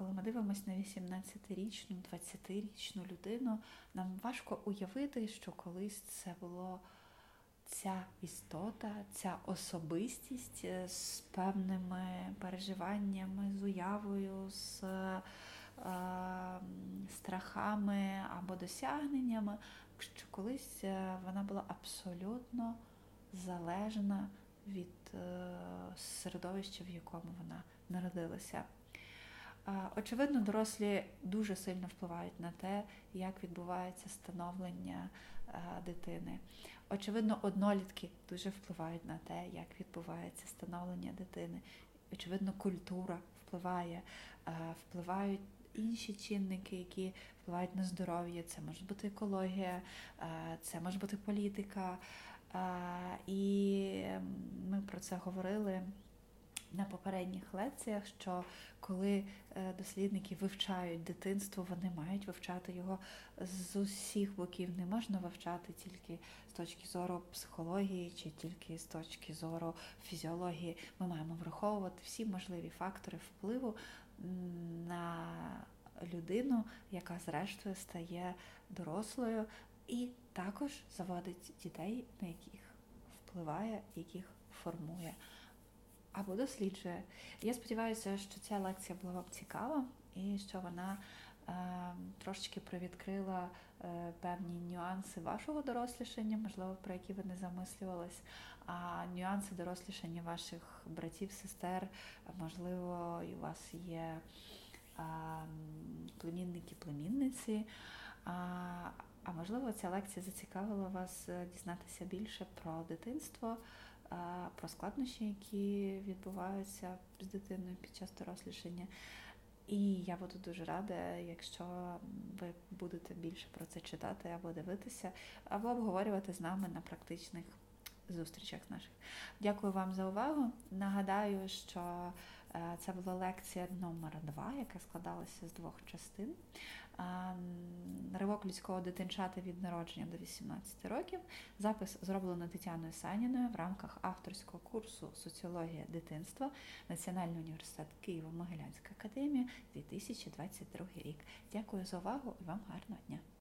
коли ми дивимося на 18-річну, 20-річну людину, нам важко уявити, що колись це було ця істота, ця особистість е, з певними переживаннями, з уявою, з е, страхами або досягненнями, що колись е, вона була абсолютно залежна від е, середовища, в якому вона народилася. Очевидно, дорослі дуже сильно впливають на те, як відбувається становлення е, дитини. Очевидно, однолітки дуже впливають на те, як відбувається становлення дитини. Очевидно, культура впливає, е, впливають інші чинники, які впливають на здоров'я. Це може бути екологія, е, це може бути політика. І ми про це говорили на попередніх лекціях, що коли е, дослідники вивчають дитинство, вони мають вивчати його з усіх боків. Не можна вивчати тільки з точки зору психології чи тільки з точки зору фізіології. Ми маємо враховувати всі можливі фактори впливу на людину, яка зрештою стає дорослою, і також заводить дітей, на яких впливає, яких формує або досліджує. Я сподіваюся, що ця лекція була вам цікава і що вона е, трошечки привідкрила е, певні нюанси вашого дорослішання, можливо, про які ви не замислювались, а нюанси дорослішання ваших братів, сестер, можливо, і у вас є е, племінники, племінниці. А, можливо, ця лекція зацікавила вас е, дізнатися більше про дитинство, про складнощі, які відбуваються з дитиною під час дорослішання. І я буду дуже рада, якщо ви будете більше про це читати або дивитися, або обговорювати з нами на практичних зустрічах наших. Дякую вам за увагу. Нагадаю, що е, це була лекція номер 2 яка складалася з двох частин. Ривок людського дитинчата від народження до 18 років. Запис зроблено Тетяною Саніною в рамках авторського курсу Соціологія дитинства Національний університет Києво-Могилянська академія 2022 рік. Дякую за увагу і вам гарного дня!